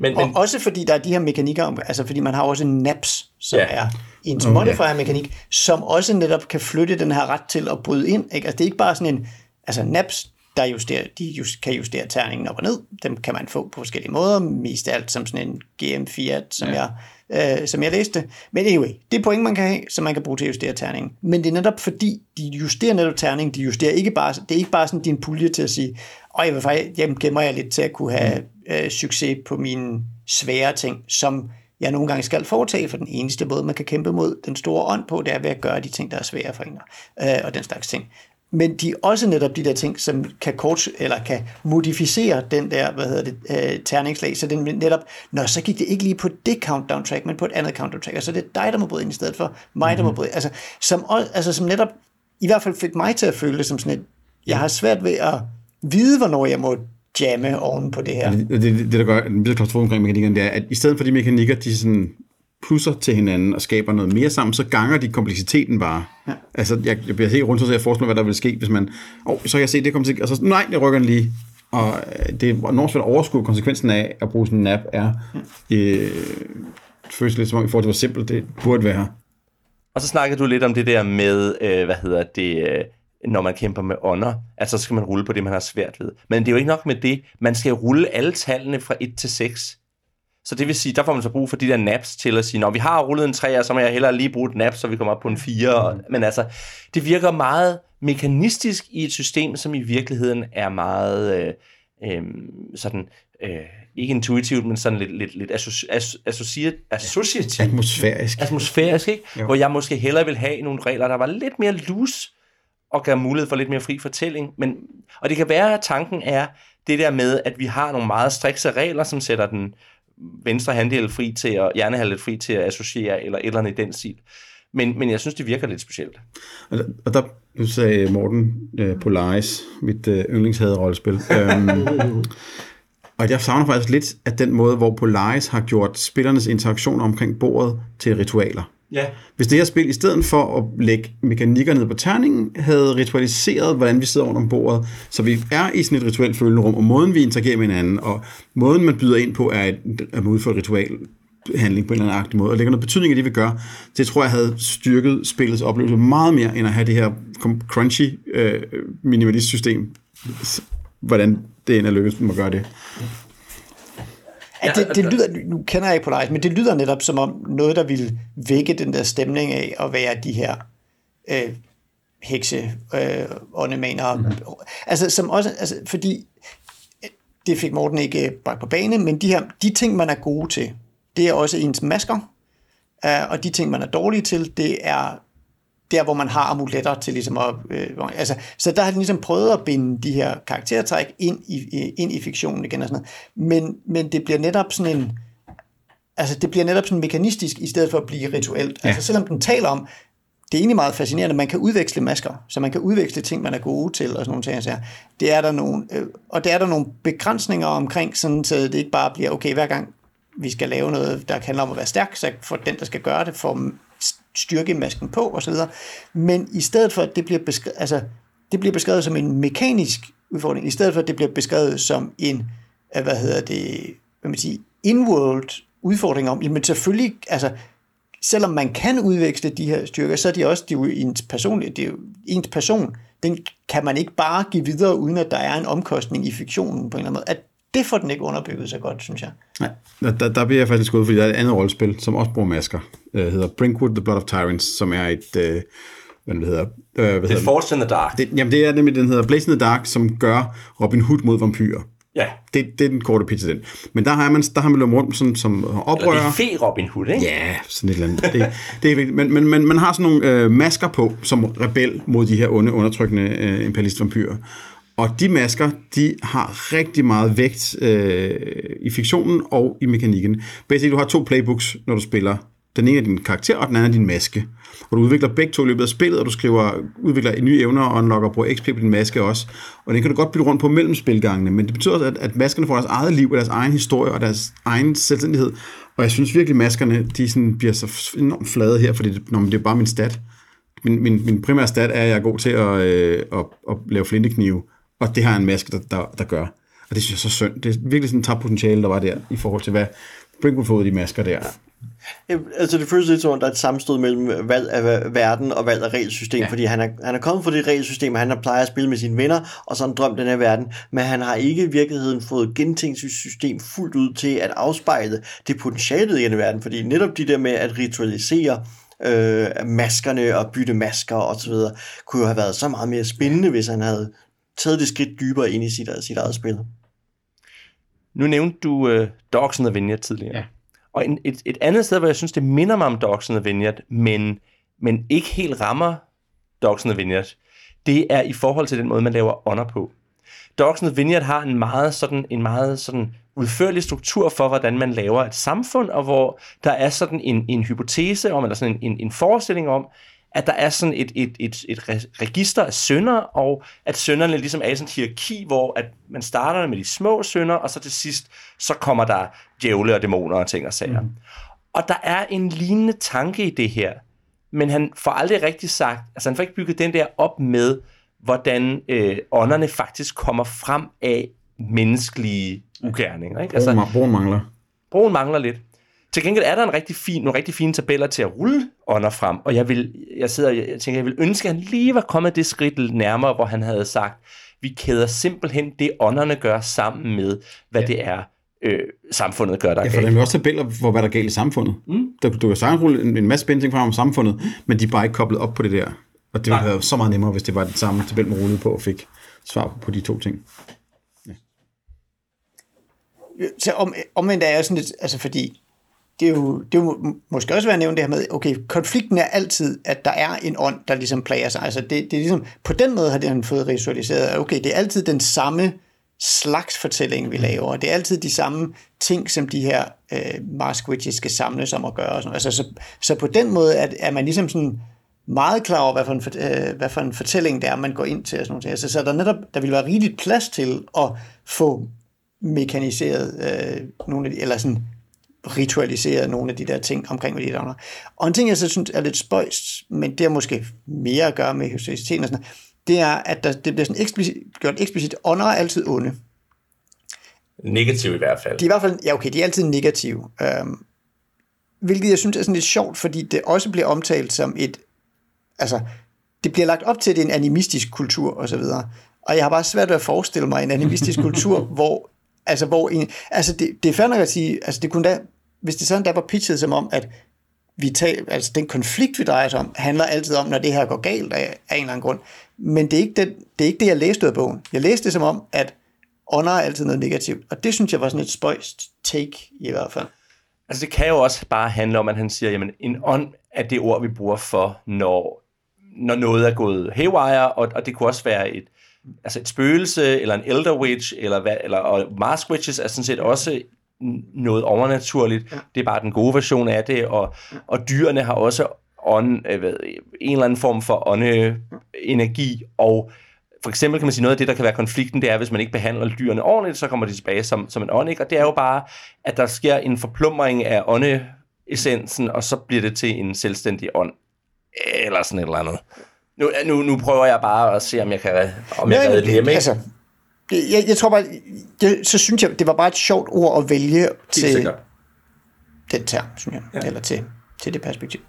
Men, Og men også fordi der er de her mekanikker, om- altså fordi man har også en naps, som Ja. er en modifier-mekanik, som også netop kan flytte den her ret til at bryde ind. Ikke? Altså det er ikke bare sådan en, altså naps, der justerer, de just, kan justere terningen op og ned. Dem kan man få på forskellige måder, mest af alt som sådan en GM Fiat, som, ja. jeg, øh, som jeg læste. Men anyway, det er point, man kan have, som man kan bruge til at justere terningen. Men det er netop fordi, de justerer netop terningen, de justerer ikke bare, det er ikke bare sådan din pulje til at sige, og jeg vil faktisk, jamen, gemmer jeg lidt til at kunne have øh, succes på mine svære ting, som jeg nogle gange skal foretage, for den eneste måde, man kan kæmpe mod den store ånd på, det er ved at gøre de ting, der er svære for en, øh, og den slags ting. Men de er også netop de der ting, som kan kort, eller kan modificere den der, hvad hedder det, øh, terningslag, så den netop, når så gik det ikke lige på det countdown track, men på et andet countdown track, og så er det dig, der må bryde ind i stedet for mig, der må bryde Altså, som, altså, som netop, i hvert fald fik mig til at føle det som sådan et, jeg har svært ved at vide, hvornår jeg må jamme oven på det her. Det, det, det der gør, den bliver klaustrofobisk omkring mekanikkerne, det er, at i stedet for de mekanikker, de sådan plusser til hinanden og skaber noget mere sammen, så ganger de kompleksiteten bare. Ja. Altså, jeg, jeg bliver helt rundt, så jeg forestiller mig, hvad der vil ske, hvis man, åh, oh, så kan jeg se, det kommer til, og så, nej, jeg rykker den lige. Og øh, det er enormt svært at overskue konsekvensen af at bruge sådan en app er, øh, det føles lidt som om, i forhold til, hvor simpelt det burde være. Og så snakkede du lidt om det der med, øh, hvad hedder det, øh, når man kæmper med ånder, altså så skal man rulle på det, man har svært ved. Men det er jo ikke nok med det. Man skal rulle alle tallene fra 1 til 6. Så det vil sige, der får man så brug for de der naps til at sige, når vi har rullet en 3, så må jeg hellere lige bruge et nap, så vi kommer op på en 4. Men altså, det virker meget mekanistisk i et system, som i virkeligheden er meget øh, øh, sådan, øh, ikke intuitivt, men sådan lidt, lidt, lidt associ- as- associ- associativt Atmosfærisk. atmosfærisk, ikke? Jo. Hvor jeg måske hellere vil have nogle regler, der var lidt mere loose, og gav mulighed for lidt mere fri fortælling. Men, og det kan være, at tanken er det der med, at vi har nogle meget strikse regler, som sætter den venstre halvdel fri til, at hjernehalvdel fri til at associere, eller et eller andet i den stil. Men, men jeg synes, det virker lidt specielt. Og der, og der nu sagde Morten øh, Polaris, mit øh, yndlingshaderollespil. øhm, og jeg savner faktisk lidt, at den måde, hvor Polaris har gjort spillernes interaktioner omkring bordet til ritualer. Ja. Hvis det her spil, i stedet for at lægge mekanikker ned på terningen, havde ritualiseret, hvordan vi sidder rundt om bordet, så vi er i sådan et rituelt følende rum, og måden, vi interagerer med hinanden, og måden, man byder ind på, er et, at man udfører et ritual handling på en eller anden agtig måde, og lægger noget betydning i det, vi gør, det tror jeg havde styrket spillets oplevelse meget mere, end at have det her crunchy øh, minimalist-system. Hvordan det end er lykkedes dem at gøre det. Ja, det, det lyder, nu kender jeg ikke Polaris, men det lyder netop som om noget, der ville vække den der stemning af at være de her øh, hekse, øh, åndemaner. Mm. Altså, som også, altså, fordi øh, det fik Morten ikke øh, bragt på bane, men de her, de ting, man er gode til, det er også ens masker, øh, og de ting, man er dårlige til, det er der, hvor man har amuletter til ligesom at... Øh, altså, så der har de ligesom prøvet at binde de her karaktertræk ind i, i- ind i fiktionen igen og sådan noget. Men, men det bliver netop sådan en... Altså, det bliver netop sådan mekanistisk, i stedet for at blive rituelt. Ja. Altså, selvom den taler om, det er egentlig meget fascinerende, man kan udveksle masker, så man kan udveksle ting, man er gode til, og sådan nogle ting. Så det er der nogle, øh, og der er der nogle begrænsninger omkring, sådan, så det ikke bare bliver, okay, hver gang vi skal lave noget, der handler om at være stærk, så for den, der skal gøre det, får styrke masken på, og så videre. Men i stedet for, at det bliver beskrevet, altså, det bliver beskrevet som en mekanisk udfordring, i stedet for, at det bliver beskrevet som en, øh, hvad hedder det, hvad man siger, in-world udfordring om, jamen selvfølgelig, altså, selvom man kan udveksle de her styrker, så er de også de er jo ens personlige, det er jo ens person. Den kan man ikke bare give videre, uden at der er en omkostning i fiktionen på en eller anden måde. At det får den ikke underbygget så godt, synes jeg. Nej, der, der, der bliver jeg faktisk skudt, fordi der er et andet rollespil, som også bruger masker. Øh, hedder Brinkwood, The Blood of Tyrants, som er et... Øh, hvad det hedder? Øh, hvad Det hedder er Force in the Dark. det, jamen, det er nemlig, den hedder Blaze in the Dark, som gør Robin Hood mod vampyrer. Ja. Det, det er den korte pitch den. Men der har man, der har man løbet rundt som, som Eller det oprører. er fe Robin Hood, ikke? Ja, sådan et eller andet. Det, det er vigtigt. Men, men, men man har sådan nogle øh, masker på, som rebel mod de her onde, undertrykkende øh, imperialistvampyrer. Og de masker, de har rigtig meget vægt øh, i fiktionen og i mekanikken. Basically, du har to playbooks, når du spiller. Den ene er din karakter, og den anden er din maske. Og du udvikler begge to i løbet af spillet, og du skriver, udvikler nye evner og unlocker og bruger XP på din maske også. Og den kan du godt bytte rundt på mellem spilgangene, men det betyder også, at, at maskerne får deres eget liv og deres egen historie og deres egen selvstændighed. Og jeg synes virkelig, at maskerne de sådan bliver så enormt flade her, fordi det, når, det er bare min stat. Min, min, min primære stat er, at jeg er god til at, øh, at, at lave flinteknive, og det har en maske, der, der, der gør. Og det synes jeg er så synd. Det er virkelig sådan en tabt potentiale, der var der, i forhold til, hvad Brinkwood fået de masker der. Ja, Altså det føles lidt som, om der er et sammenstød mellem valg af verden og valg af regelsystem, ja. fordi han er, han er kommet fra det regelsystem, han har plejer at spille med sine venner, og så han drømt den her verden, men han har ikke i virkeligheden fået gentænkt sit system fuldt ud til at afspejle det potentiale i den verden, fordi netop de der med at ritualisere øh, maskerne og bytte masker og så videre, kunne jo have været så meget mere spændende, hvis han havde taget det skridt dybere ind i sit, sit eget spil. Nu nævnte du uh, Dogs the Vineyard tidligere. Ja. Og en, et, et andet sted, hvor jeg synes, det minder mig om Dogs the Vineyard, men, men ikke helt rammer Dogs the Vineyard, det er i forhold til den måde, man laver ånder på. Dogs the Vineyard har en meget sådan, en meget sådan udførlig struktur for, hvordan man laver et samfund, og hvor der er sådan en, en hypotese om, eller sådan en, en, en forestilling om, at der er sådan et, et, et, et re- register af sønder, og at sønderne ligesom er i sådan et hierarki, hvor at man starter med de små sønder, og så til sidst, så kommer der djævle og dæmoner og ting og sager. Mm. Og der er en lignende tanke i det her, men han får aldrig rigtig sagt, altså han får ikke bygget den der op med, hvordan øh, ånderne faktisk kommer frem af menneskelige ugerninger. Ikke? Altså, Altså, Broen mangler. broen mangler lidt. Til gengæld er der en rigtig fin, nogle rigtig fine tabeller til at rulle ånder frem, og jeg, vil, jeg sidder jeg tænker, jeg vil ønske, at han lige var kommet det skridt lidt nærmere, hvor han havde sagt, vi kæder simpelthen det, ånderne gør sammen med, hvad ja. det er, øh, samfundet gør, der er Ja, for der galt. er også tabeller for, hvad der er galt i samfundet. Mm. Du, du kan sagtens rulle en, en masse spændende ting frem om samfundet, mm. men de er bare ikke koblet op på det der. Og det ville Nej. have været så meget nemmere, hvis det var den samme tabel, man rullede på og fik svar på de to ting. Så om, omvendt er jeg sådan lidt, altså fordi, det er jo, det er jo måske også være nævnt det her med, okay, konflikten er altid, at der er en ånd, der ligesom plager sig. Altså det, det er ligesom, på den måde har det han fået ritualiseret, at okay, det er altid den samme slags fortælling, vi laver. Det er altid de samme ting, som de her øh, mask witches skal samles om at gøre. Og sådan. Altså, så, så på den måde er, er man ligesom sådan meget klar over, hvad for, en, øh, hvad for en fortælling det er, man går ind til. Og sådan noget. Altså, så der netop, der vil være rigeligt plads til at få mekaniseret øh, nogle af de, eller sådan ritualiseret nogle af de der ting omkring, der Og en ting, jeg så synes er lidt spøjst, men det har måske mere at gøre med historiciteten og sådan noget, det er, at der, det bliver sådan eksplicit, gjort eksplicit, ånder er altid onde. Negativ i hvert fald. De er i hvert fald, ja okay, de er altid negative. Øhm, hvilket jeg synes er sådan lidt sjovt, fordi det også bliver omtalt som et, altså, det bliver lagt op til, at det er en animistisk kultur og så videre. Og jeg har bare svært ved at forestille mig en animistisk kultur, hvor, altså, hvor en, altså det, det er fair nok at sige, altså det kunne da, hvis det sådan der var pitchet som om, at vi tager, altså den konflikt, vi drejer sig om, handler altid om, når det her går galt af, af en eller anden grund. Men det er, ikke det, det er ikke det, jeg læste ud af bogen. Jeg læste det som om, at ånder er altid noget negativt. Og det synes jeg var sådan et spøjst take i hvert fald. Altså det kan jo også bare handle om, at han siger, jamen en ånd er det ord, vi bruger for, når, når noget er gået haywire, og, og det kunne også være et, altså et spøgelse, eller en elder witch, eller, hvad, eller og mask witches er sådan set også noget overnaturligt. Ja. Det er bare den gode version af det, og, og dyrene har også ånd, øh, hvad, en eller anden form for åndeenergi, og for eksempel kan man sige, noget af det, der kan være konflikten, det er, hvis man ikke behandler dyrene ordentligt, så kommer de tilbage som, som en ånd, ikke? Og det er jo bare, at der sker en forplumring af åndeessensen, og så bliver det til en selvstændig ånd. Eller sådan et eller andet. Nu, nu, nu prøver jeg bare at se, om jeg kan, om jeg kan redde det hjem, ikke? altså, jeg, jeg tror bare, jeg, så synes jeg, det var bare et sjovt ord at vælge til den term, synes jeg. Ja. Eller til til det perspektiv.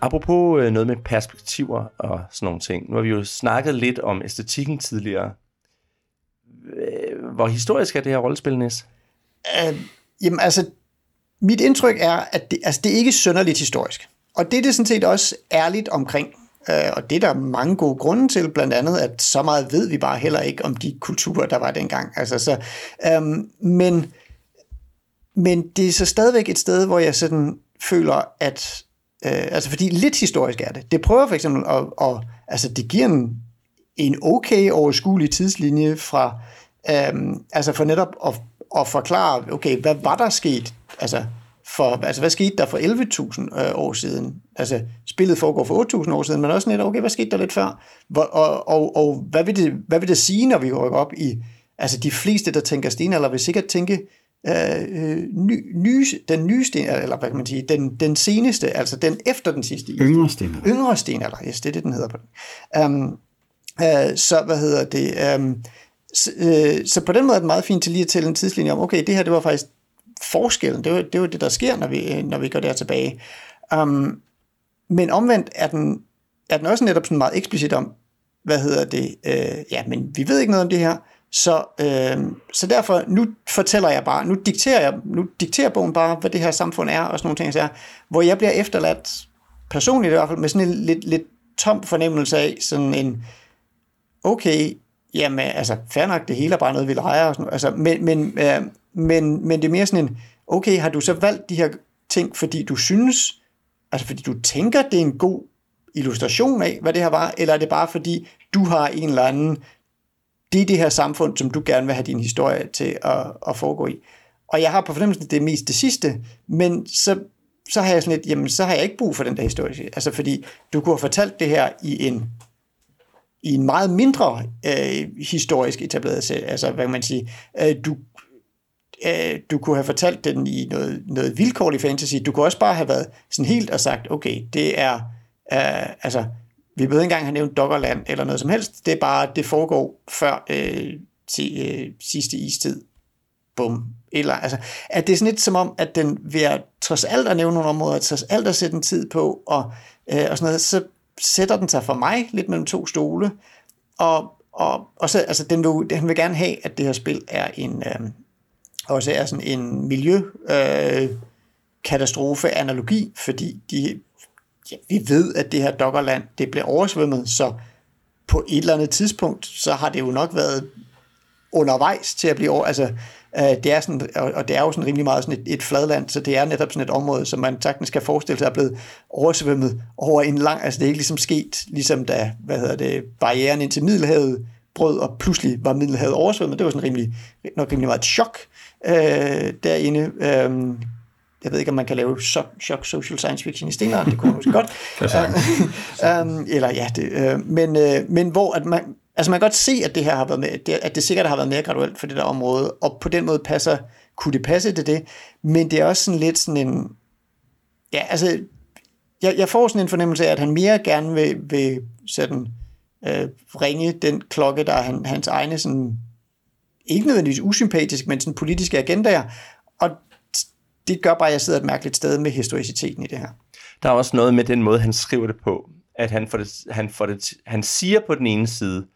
Apropos øh, noget med perspektiver og sådan nogle ting. Nu har vi jo snakket lidt om æstetikken tidligere. Øh, Hvor historisk er det her rollespil, Nis? Øh, jamen altså, mit indtryk er, at det, altså, det er ikke sønderligt historisk. Og det er det sådan set også ærligt omkring. Øh, og det er der mange gode grunde til, blandt andet, at så meget ved vi bare heller ikke om de kulturer, der var dengang. Altså, så, øhm, men, men det er så stadigvæk et sted, hvor jeg sådan føler, at øh, altså fordi lidt historisk er det. Det prøver for eksempel at, at altså det giver en, en okay overskuelig tidslinje fra, øhm, altså for netop at, at forklare, okay, hvad var der sket, altså for, altså hvad skete der for 11.000 øh, år siden? Altså spillet foregår for 8.000 år siden, men også net, okay, hvad skete der lidt før? Hvor, og, og, og hvad, vil det, hvad vil det sige, når vi rykker op i, altså de fleste, der tænker stenalder, vil sikkert tænke, øh, ny, ny, den nye sten, eller hvad kan man sige, den, den seneste, altså den efter den sidste is. Yngre stenalder. Yngre stenalder, yes, det er det, den hedder på den. Um, uh, så hvad hedder det? Um, så, uh, så på den måde er det meget fint til lige at tælle en tidslinje om, okay, det her, det var faktisk forskellen, det var det, var det der sker, når vi, når vi går der tilbage. Um, men omvendt er den, er den også netop sådan meget eksplicit om, hvad hedder det, øh, ja, men vi ved ikke noget om det her, så, øh, så derfor, nu fortæller jeg bare, nu dikterer, jeg, nu dikterer bogen bare, hvad det her samfund er, og sådan nogle ting, så er, hvor jeg bliver efterladt, personligt i hvert fald, med sådan en lidt, lidt tom fornemmelse af, sådan en, okay, jamen, altså, fair nok, det hele er bare noget, vi leger, og sådan, altså, men, men, øh, men, men det er mere sådan en, okay, har du så valgt de her ting, fordi du synes, altså fordi du tænker, det er en god illustration af, hvad det her var, eller er det bare fordi, du har en eller anden det er det her samfund, som du gerne vil have din historie til at, at foregå i. Og jeg har på fornemmelsen, at det er mest det sidste, men så, så har jeg sådan lidt, jamen så har jeg ikke brug for den der historie. Altså fordi du kunne have fortalt det her i en i en meget mindre øh, historisk etableret serie. Altså, hvad kan man sige, øh, du, øh, du kunne have fortalt den i noget, noget vilkårlig fantasy. Du kunne også bare have været sådan helt og sagt, okay, det er, øh, altså, vi behøver ikke engang have nævnt Doggerland eller noget som helst. Det er bare, det foregår før øh, til, øh, sidste istid. Bum. Eller, altså, at det er sådan lidt som om, at den ved at trods alt at nævne nogle områder, trods alt at sætte en tid på, og, øh, og sådan noget, så sætter den sig for mig lidt mellem to stole. Og, og, og så, altså, den vil, den vil gerne have, at det her spil er en, øh, også er sådan en miljø, øh, katastrofe-analogi, fordi de ja, vi ved, at det her Doggerland, det blev oversvømmet, så på et eller andet tidspunkt, så har det jo nok været undervejs til at blive over, altså det er sådan, og det er jo sådan rimelig meget sådan et, et fladland, så det er netop sådan et område, som man sagtens kan forestille sig er blevet oversvømmet over en lang, altså det er ikke ligesom sket, ligesom da, hvad hedder det, barrieren ind til Middelhavet brød, og pludselig var Middelhavet oversvømmet, det var sådan rimelig, nok rimelig meget et chok øh, derinde, øh, jeg ved ikke, om man kan lave shock social science fiction i stenalderen, det kunne man måske godt. um, eller ja, det, uh, men, uh, men hvor at man, altså man kan godt se, at det her har været med, at det sikkert har været mere graduelt for det der område, og på den måde passer, kunne det passe til det, men det er også sådan lidt sådan en, ja, altså, jeg, jeg får sådan en fornemmelse af, at han mere gerne vil, vil sådan, øh, ringe den klokke, der er han, hans egne sådan, ikke nødvendigvis usympatisk, men sådan politiske agendaer, og det gør bare, at jeg sidder et mærkeligt sted med historiciteten i det her. Der er også noget med den måde, han skriver det på, at han, får det, han, får det, han siger på den ene side,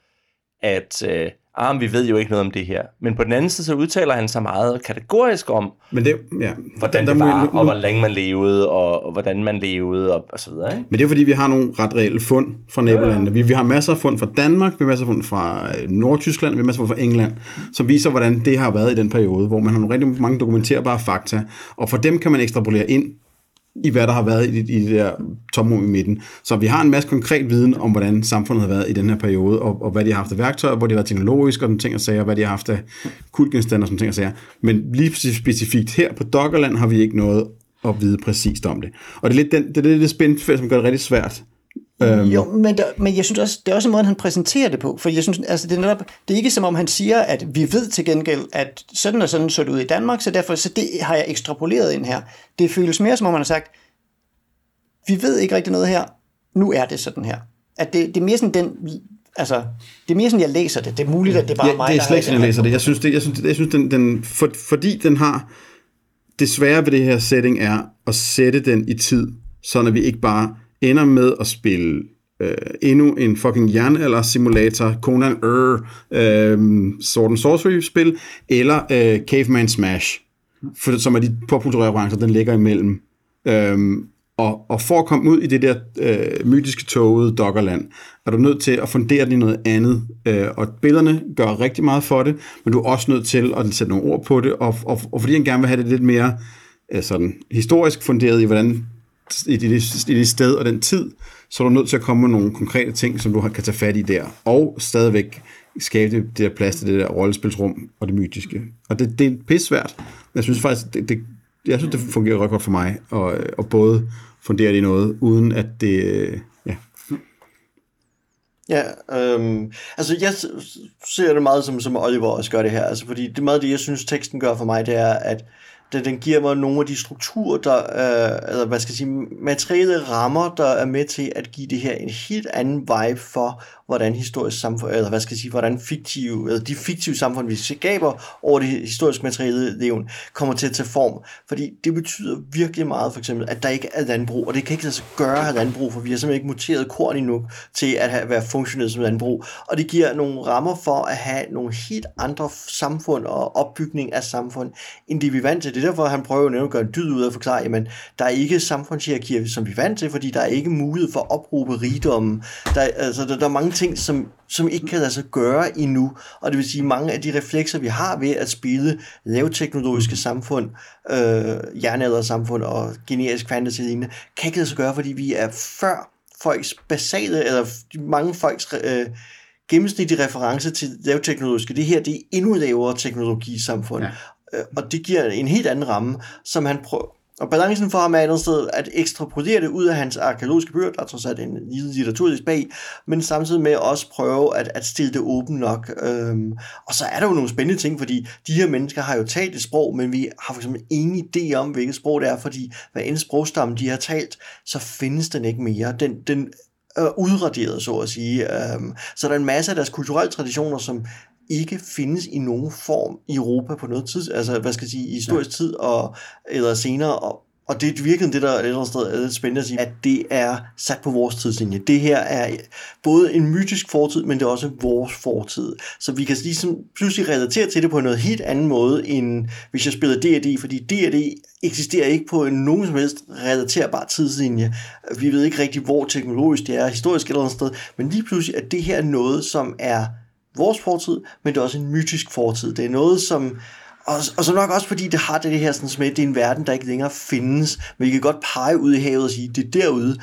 at øh, ah, vi ved jo ikke noget om det her. Men på den anden side, så udtaler han sig meget kategorisk om, Men det, ja, hvordan der, det var, må, og hvor længe man levede, og, og hvordan man levede, og, og så videre. Ikke? Men det er fordi, vi har nogle ret reelle fund fra nabolandene. Vi, vi har masser af fund fra Danmark, vi har masser af fund fra øh, Nordtyskland, vi har masser af fund fra England, som viser, hvordan det har været i den periode, hvor man har nogle rigtig mange dokumenterbare fakta, og for dem kan man ekstrapolere ind i hvad der har været i, i det der tomrum i midten. Så vi har en masse konkret viden om, hvordan samfundet har været i den her periode, og, og hvad de har haft af værktøjer, hvor de har været teknologiske og sådan ting og sager, hvad de har haft af kultgenstande og sådan ting og sager. Men lige specifikt her på Doggerland har vi ikke noget at vide præcist om det. Og det er lidt den, det, er det, det spændfelt, som gør det rigtig svært. Øhm. Jo, men, der, men jeg synes også, det er også en måde, han præsenterer det på. For jeg synes, altså det, er netop, det er ikke som om, han siger, at vi ved til gengæld, at sådan og sådan så det ud i Danmark, så derfor så det har jeg ekstrapoleret ind her. Det føles mere som om, han har sagt, vi ved ikke rigtig noget her, nu er det sådan her. At det, det er mere sådan den Altså, det er mere sådan, jeg læser det. Det er muligt, at det er bare ja, mig, det er slet ikke sådan, jeg læser det. Jeg synes, det, jeg synes, det, jeg synes den, den, for, fordi den har... Det svære ved det her setting er at sætte den i tid, så når vi ikke bare ender med at spille øh, endnu en fucking jernalder simulator, Conan Ur, øh, Sword and Sorcery spil, eller øh, Caveman Smash, for, som er de populære brancher, den ligger imellem. Øhm, og, og for at komme ud i det der øh, mytiske togede Doggerland, er du nødt til at fundere det i noget andet. Øh, og billederne gør rigtig meget for det, men du er også nødt til at sætte nogle ord på det, og, og, og fordi han gerne vil have det lidt mere øh, sådan, historisk funderet i, hvordan i det, i det sted og den tid, så er du nødt til at komme med nogle konkrete ting, som du kan tage fat i der, og stadigvæk skabe det, det der plads til det der rollespilsrum og det mytiske. Og det, det er pissvært, men Jeg synes faktisk, det, det, jeg synes, det fungerer ret godt for mig, og, og både fundere det i noget, uden at det, ja. Ja, øhm, altså jeg ser det meget som, som Oliver også gør det her, altså fordi det meget det, jeg synes, teksten gør for mig, det er, at den, den giver mig nogle af de strukturer, der, øh, eller hvad skal jeg sige, materielle rammer, der er med til at give det her en helt anden vibe for, hvordan historisk samfund, eller hvad skal jeg sige, hvordan fiktive, eller de fiktive samfund, vi skaber over det historiske materielle leven, kommer til at tage form. Fordi det betyder virkelig meget, for eksempel, at der ikke er landbrug, og det kan ikke lade sig gøre at have landbrug, for vi har simpelthen ikke muteret korn endnu til at have, være funktionelt som landbrug. Og det giver nogle rammer for at have nogle helt andre samfund og opbygning af samfund, end det vi er vant til. Det er derfor, han prøver at gøre en dyd ud af at forklare, jamen, der er ikke samfundshierarkier, som vi er vant til, fordi der er ikke mulighed for at opråbe rigdommen. Der, altså, der, der er mange ting, som, som ikke kan lade sig gøre endnu. Og det vil sige, mange af de reflekser, vi har ved at spille lavteknologiske samfund, øh, jernaldersamfund og generisk fantasy lignende, kan ikke lade sig gøre, fordi vi er før folks basale, eller mange folks øh, gennemsnitlige reference til lavteknologiske. Det her, det er endnu lavere teknologisamfund. Ja. Øh, og det giver en helt anden ramme, som han prøver, og balancen for ham er et sted at ekstrapolere det ud af hans arkeologiske bøger, der er trods alt en lille litteraturlist bag, men samtidig med også prøve at, at stille det åbent nok. Øhm, og så er der jo nogle spændende ting, fordi de her mennesker har jo talt et sprog, men vi har for eksempel ingen idé om, hvilket sprog det er, fordi hvad end sprogstamme de har talt, så findes den ikke mere. Den, den er udraderet, så at sige. Øhm, så der er en masse af deres kulturelle traditioner, som ikke findes i nogen form i Europa på noget tid, altså hvad skal jeg sige, i historisk ja. tid og, eller senere, og, og det er virkelig det, der er et eller andet sted er lidt spændende at sige, at det er sat på vores tidslinje. Det her er både en mytisk fortid, men det er også vores fortid. Så vi kan ligesom pludselig relatere til det på en noget helt anden måde, end hvis jeg spiller D&D, fordi D&D eksisterer ikke på en nogen som helst relaterbar tidslinje. Vi ved ikke rigtig, hvor teknologisk det er, historisk eller andet sted, men lige pludselig er det her noget, som er vores fortid, men det er også en mytisk fortid. Det er noget, som... Og, og så nok også fordi det har det, det her sådan med, det er en verden, der ikke længere findes. Men vi kan godt pege ud i havet og sige, det er derude,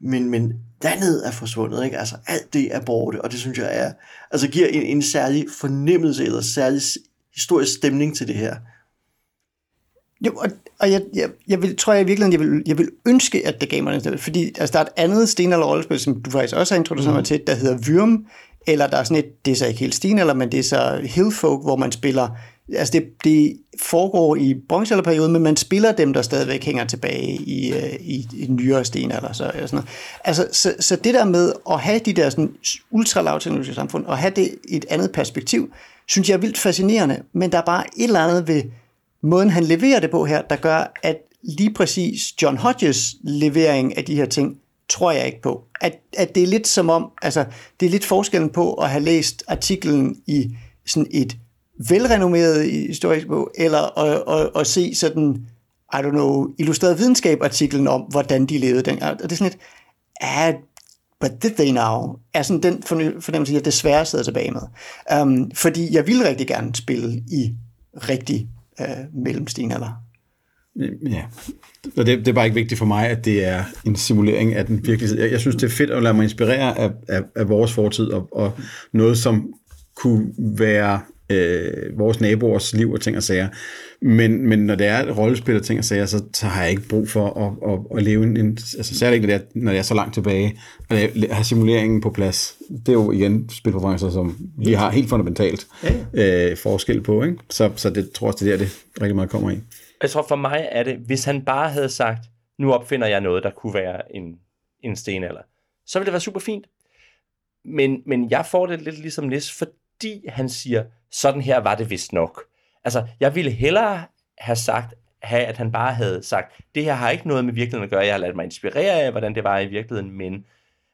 men, men landet er forsvundet, ikke? Altså alt det er borte, og det synes jeg er, altså giver en, en særlig fornemmelse, eller særlig historisk stemning til det her. Jo, og, og jeg, jeg, jeg vil, tror jeg virkelig, jeg vil, jeg vil ønske, at det gav mig det, fordi altså, der er et andet sten- eller rollespil, som du faktisk også har introduceret mm. mig til, der hedder Vyrm, eller der er sådan et, det er så ikke helt sten, eller men det er så Hillfolk, hvor man spiller, altså det, det foregår i bronzealderperioden, men man spiller dem, der stadigvæk hænger tilbage i, øh, i, i nyere sten, eller så, eller sådan noget. Altså, så, så det der med at have de der sådan ultralavteknologiske samfund, og have det i et andet perspektiv, synes jeg er vildt fascinerende, men der er bare et eller andet ved måden, han leverer det på her, der gør, at lige præcis John Hodges levering af de her ting tror jeg ikke på. At, at det er lidt som om, altså det er lidt forskellen på at have læst artiklen i sådan et velrenommeret historisk bog, eller at, at, at se sådan, I don't know, illustreret videnskab-artiklen om, hvordan de levede den. Og det er sådan lidt, ah, but did they now? Er sådan den fornemmelse, jeg desværre sidder tilbage med. Um, fordi jeg vil rigtig gerne spille i rigtig uh, mellemstenalder. Ja, og det, det er bare ikke vigtigt for mig, at det er en simulering af den virkelighed. Jeg, jeg synes, det er fedt at lade mig inspirere af, af, af vores fortid, og, og noget, som kunne være øh, vores naboers liv og ting og sager. Men, men når det er et rollespil og ting og sager, så, så har jeg ikke brug for at, at, at leve en, en altså særligt ikke, når det, er, når det er så langt tilbage, og have simuleringen på plads. Det er jo igen spilpræferencer, som vi har helt fundamentalt øh, forskel på. Ikke? Så, så det tror jeg, det er der, det rigtig meget kommer i. Jeg tror for mig er det, hvis han bare havde sagt, nu opfinder jeg noget, der kunne være en, en stenalder, så ville det være super fint. men, men jeg får det lidt ligesom Nis, fordi han siger, sådan her var det vist nok. Altså, jeg ville hellere have sagt, have, at han bare havde sagt, det her har ikke noget med virkeligheden at gøre, jeg har ladet mig inspirere af, hvordan det var i virkeligheden, men,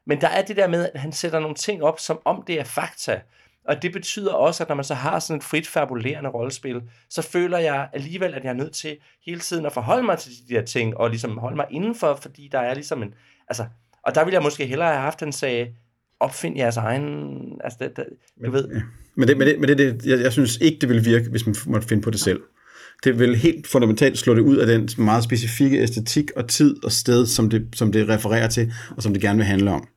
men der er det der med, at han sætter nogle ting op, som om det er fakta. Og det betyder også, at når man så har sådan et frit fabulerende rollespil, så føler jeg alligevel, at jeg er nødt til hele tiden at forholde mig til de der ting, og ligesom holde mig indenfor, fordi der er ligesom en... Altså, og der ville jeg måske hellere have haft, en sag, opfind jeres egen... Altså, det, det, du ved... Men, det, men, det, men det, det, jeg, jeg synes ikke, det vil virke, hvis man måtte finde på det selv. Det vil helt fundamentalt slå det ud af den meget specifikke æstetik og tid og sted, som det, som det refererer til, og som det gerne vil handle om.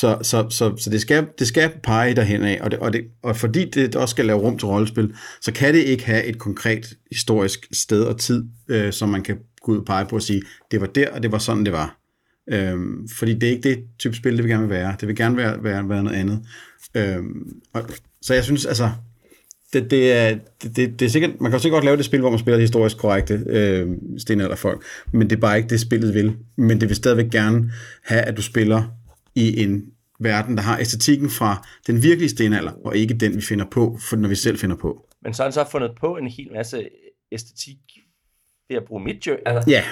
Så, så, så, så det, skal, det skal pege derhen af, og, det, og, det, og fordi det også skal lave rum til rollespil, så kan det ikke have et konkret historisk sted og tid, øh, som man kan gå ud og pege på og sige, det var der, og det var sådan, det var. Øhm, fordi det er ikke det type spil, det vil gerne være. Det vil gerne være, være, være noget andet. Øhm, og, så jeg synes, altså, det, det, er, det, det, det er sikkert, man kan sikkert godt lave det spil, hvor man spiller historisk korrekte øh, stenalderfolk, men det er bare ikke det, spillet vil. Men det vil stadigvæk gerne have, at du spiller i en verden, der har æstetikken fra den virkelige stenalder, og ikke den, vi finder på, for når vi selv finder på. Men så har han så fundet på en hel masse æstetik ved at bruge Midjourney. Altså, Ja,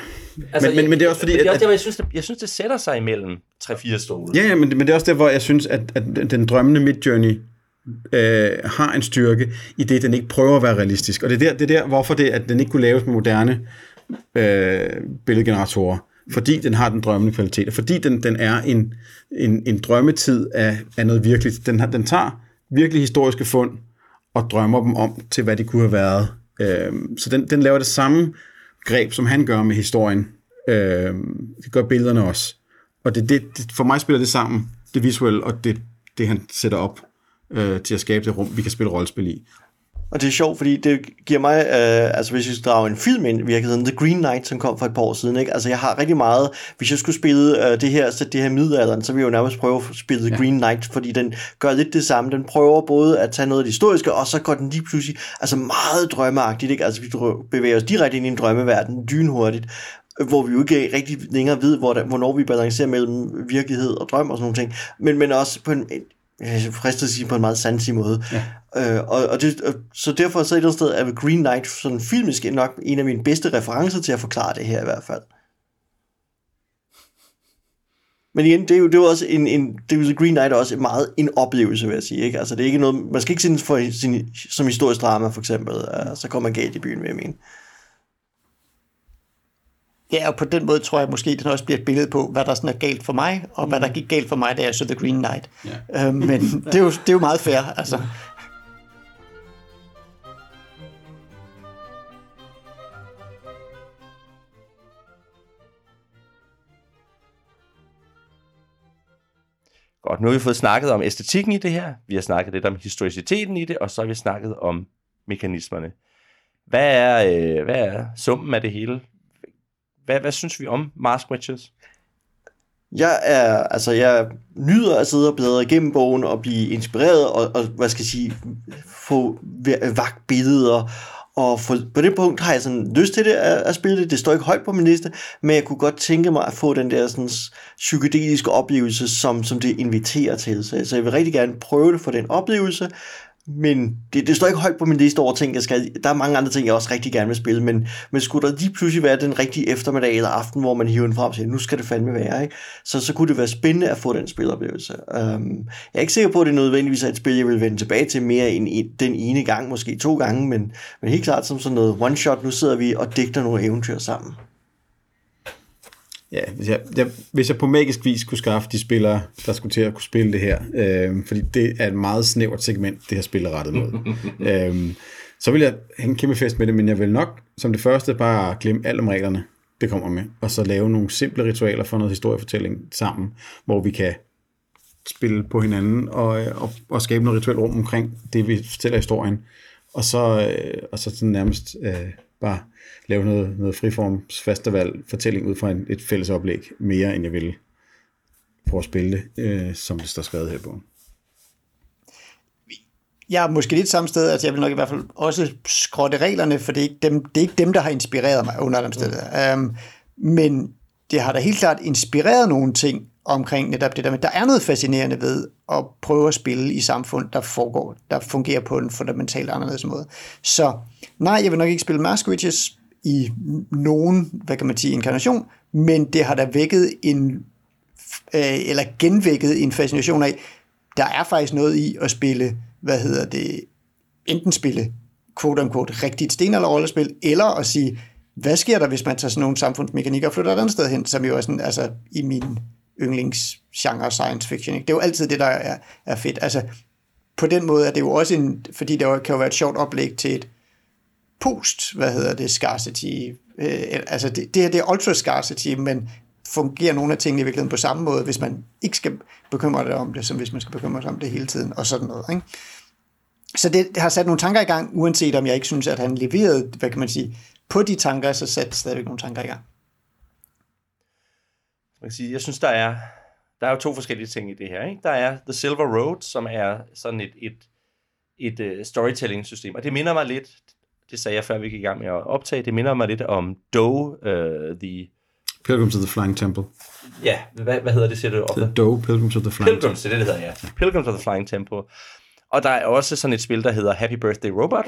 altså, men, men, men det er også fordi, det er at, også der, hvor jeg synes, det, jeg synes, det sætter sig imellem 3-4 stole. Ja, ja men, men det er også der, hvor jeg synes, at, at den drømmende Midjourney øh, har en styrke i det, den ikke prøver at være realistisk. Og det er der, det er der hvorfor det, at den ikke kunne laves med moderne øh, billedgeneratorer. Fordi den har den drømmende kvalitet, og fordi den, den er en, en, en drømmetid af, af noget virkeligt. Den, den tager virkelig historiske fund og drømmer dem om til, hvad de kunne have været. Øh, så den, den laver det samme greb, som han gør med historien. Øh, det gør billederne også. Og det, det, det, for mig spiller det sammen, det visuelle og det, det han sætter op øh, til at skabe det rum, vi kan spille rollespil i. Og det er sjovt, fordi det giver mig, øh, altså hvis jeg skal drage en film ind i virkeligheden, The Green Knight, som kom for et par år siden, ikke? altså jeg har rigtig meget, hvis jeg skulle spille øh, det her, så det her middelalderen, så vil jeg jo nærmest prøve at spille The ja. Green Knight, fordi den gør lidt det samme, den prøver både at tage noget af det historiske, og så går den lige pludselig, altså meget drømmeagtigt, ikke? altså vi bevæger os direkte ind i en drømmeverden, dynhurtigt, hvor vi jo ikke rigtig længere ved, hvor der, hvornår vi balancerer mellem virkelighed og drøm og sådan nogle ting, men, men også på en, fristet sige på en meget sansig måde. Ja. Øh, og, og det, og, så derfor så et eller andet sted er Green Knight sådan filmisk nok en af mine bedste referencer til at forklare det her i hvert fald. Men igen, det er jo, det er jo også en, en det er jo Green Knight er også meget en oplevelse, vil jeg sige. Ikke? Altså, det er ikke noget, man skal ikke se den for, sin, som historisk drama, for eksempel. Uh, så kommer man galt i byen, vil jeg mene. Ja, og på den måde tror jeg måske, det også bliver et billede på, hvad der sådan er galt for mig, og mm. hvad der gik galt for mig, da jeg så The Green Knight. Ja. Øh, men det er, jo, det er jo meget fair, altså. Godt, nu har vi fået snakket om æstetikken i det her, vi har snakket lidt om historiciteten i det, og så har vi snakket om mekanismerne. Hvad er, øh, hvad er summen af det hele? Hvad, hvad synes vi om Mars Witches? Jeg er, altså jeg nyder at sidde og bladre igennem bogen og blive inspireret og, og hvad skal jeg sige, få vagt billeder og for, på det punkt har jeg sådan lyst til det at, at spille det. Det står ikke højt på min liste, men jeg kunne godt tænke mig at få den der sådan, psykedeliske oplevelse, som, som det inviterer til. Så, så jeg vil rigtig gerne prøve det for den oplevelse, men det, det står ikke højt på min liste over ting, jeg skal. Der er mange andre ting, jeg også rigtig gerne vil spille, men, men skulle der lige pludselig være den rigtige eftermiddag eller aften, hvor man hiver den frem og siger, nu skal det fandme være, ikke? Så, så kunne det være spændende at få den spiloplevelse. Um, jeg er ikke sikker på, at det nødvendigvis er et spil, jeg vil vende tilbage til mere end en, den ene gang, måske to gange, men, men helt klart som sådan noget one-shot, nu sidder vi og digter nogle eventyr sammen. Ja, hvis jeg, jeg, hvis jeg på magisk vis kunne skaffe de spillere, der skulle til at kunne spille det her, øh, fordi det er et meget snævert segment, det her spil er rettet mod, øh, så vil jeg have en kæmpe fest med det, men jeg vil nok som det første bare glemme alt om reglerne, det kommer med, og så lave nogle simple ritualer for noget historiefortælling sammen, hvor vi kan spille på hinanden og, og, og skabe noget rituelt rum omkring det, vi fortæller historien, og så, øh, og så sådan nærmest øh, bare lave noget, noget friforms festival fortælling ud fra en, et fælles oplæg, mere end jeg ville prøve at spille det, øh, som det står skrevet her på. Jeg er måske lidt samme sted, altså jeg vil nok i hvert fald også skrotte reglerne, for det er ikke dem, det er ikke dem der har inspireret mig under dem steder. Um, men det har da helt klart inspireret nogle ting, omkring netop det der, men der er noget fascinerende ved at prøve at spille i samfund, der foregår, der fungerer på en fundamentalt anderledes måde. Så nej, jeg vil nok ikke spille Mask Witches i nogen, hvad kan man sige, inkarnation, men det har da vækket en, øh, eller genvækket en fascination af, der er faktisk noget i at spille, hvad hedder det, enten spille quote unquote rigtigt stenalderrollespil, eller at sige, hvad sker der, hvis man tager sådan nogle samfundsmekanikker og flytter et andet sted hen, som jo er sådan, altså i min yndlingsgenre science fiction. Ikke? Det er jo altid det, der er, er fedt. Altså, på den måde er det jo også en, fordi det kan jo være et sjovt oplæg til et post, hvad hedder det, scarcity, øh, altså det, det, det er ultra scarcity, men fungerer nogle af tingene i virkeligheden på samme måde, hvis man ikke skal bekymre sig om det, som hvis man skal bekymre sig om det hele tiden, og sådan noget. Ikke? Så det, det har sat nogle tanker i gang, uanset om jeg ikke synes, at han leverede, hvad kan man sige, på de tanker, så satte det stadigvæk nogle tanker i gang. Man kan sige, jeg synes, der er, der er jo to forskellige ting i det her. Ikke? Der er The Silver Road, som er sådan et, et, et uh, storytelling-system, og det minder mig lidt, det sagde jeg før vi gik i gang med at optage, det minder mig lidt om Doe, uh, The... Pilgrims to the Flying Temple. Ja, hvad, hvad hedder det, siger du? The Doe, Pilgrims to the Flying Pilgrims, det er det, det hedder, ja. Pilgrims to the Flying Temple. Og der er også sådan et spil, der hedder Happy Birthday Robot.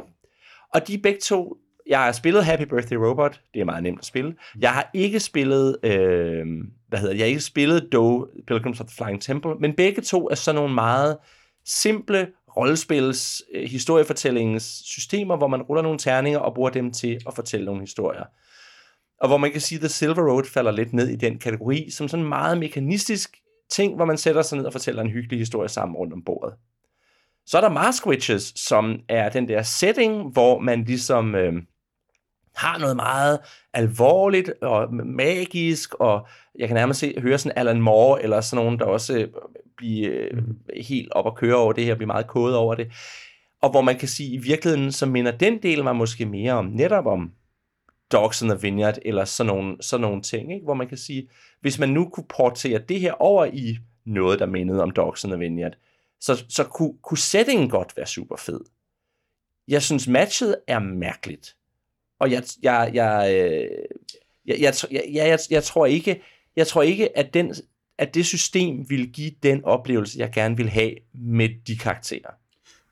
Og de er begge to jeg har spillet Happy Birthday Robot. Det er meget nemt at spille. Jeg har ikke spillet, øh, hvad hedder det? Jeg har ikke spillet Doe, Pilgrims of the Flying Temple, men begge to er sådan nogle meget simple rollespils, øh, historiefortællingssystemer, hvor man ruller nogle terninger og bruger dem til at fortælle nogle historier. Og hvor man kan sige, at The Silver Road falder lidt ned i den kategori, som sådan meget mekanistisk ting, hvor man sætter sig ned og fortæller en hyggelig historie sammen rundt om bordet. Så er der Mask Witches, som er den der setting, hvor man ligesom øh, har noget meget alvorligt og magisk, og jeg kan nærmest se, høre sådan Alan Moore, eller sådan nogen, der også øh, bliver øh, helt op og køre over det her, bliver meget kodet over det. Og hvor man kan sige, i virkeligheden, så minder den del mig måske mere om, netop om Dogs in the Vineyard, eller sådan nogle, sådan nogle ting, ikke? hvor man kan sige, hvis man nu kunne portere det her over i noget, der mindede om Dogs in the Vineyard, så, så kunne, kunne settingen godt være super fed. Jeg synes, matchet er mærkeligt. Og jeg, jeg, jeg, øh, jeg, jeg, jeg, jeg, jeg, jeg tror ikke, jeg tror ikke, at, den, at det system vil give den oplevelse, jeg gerne vil have med de karakterer.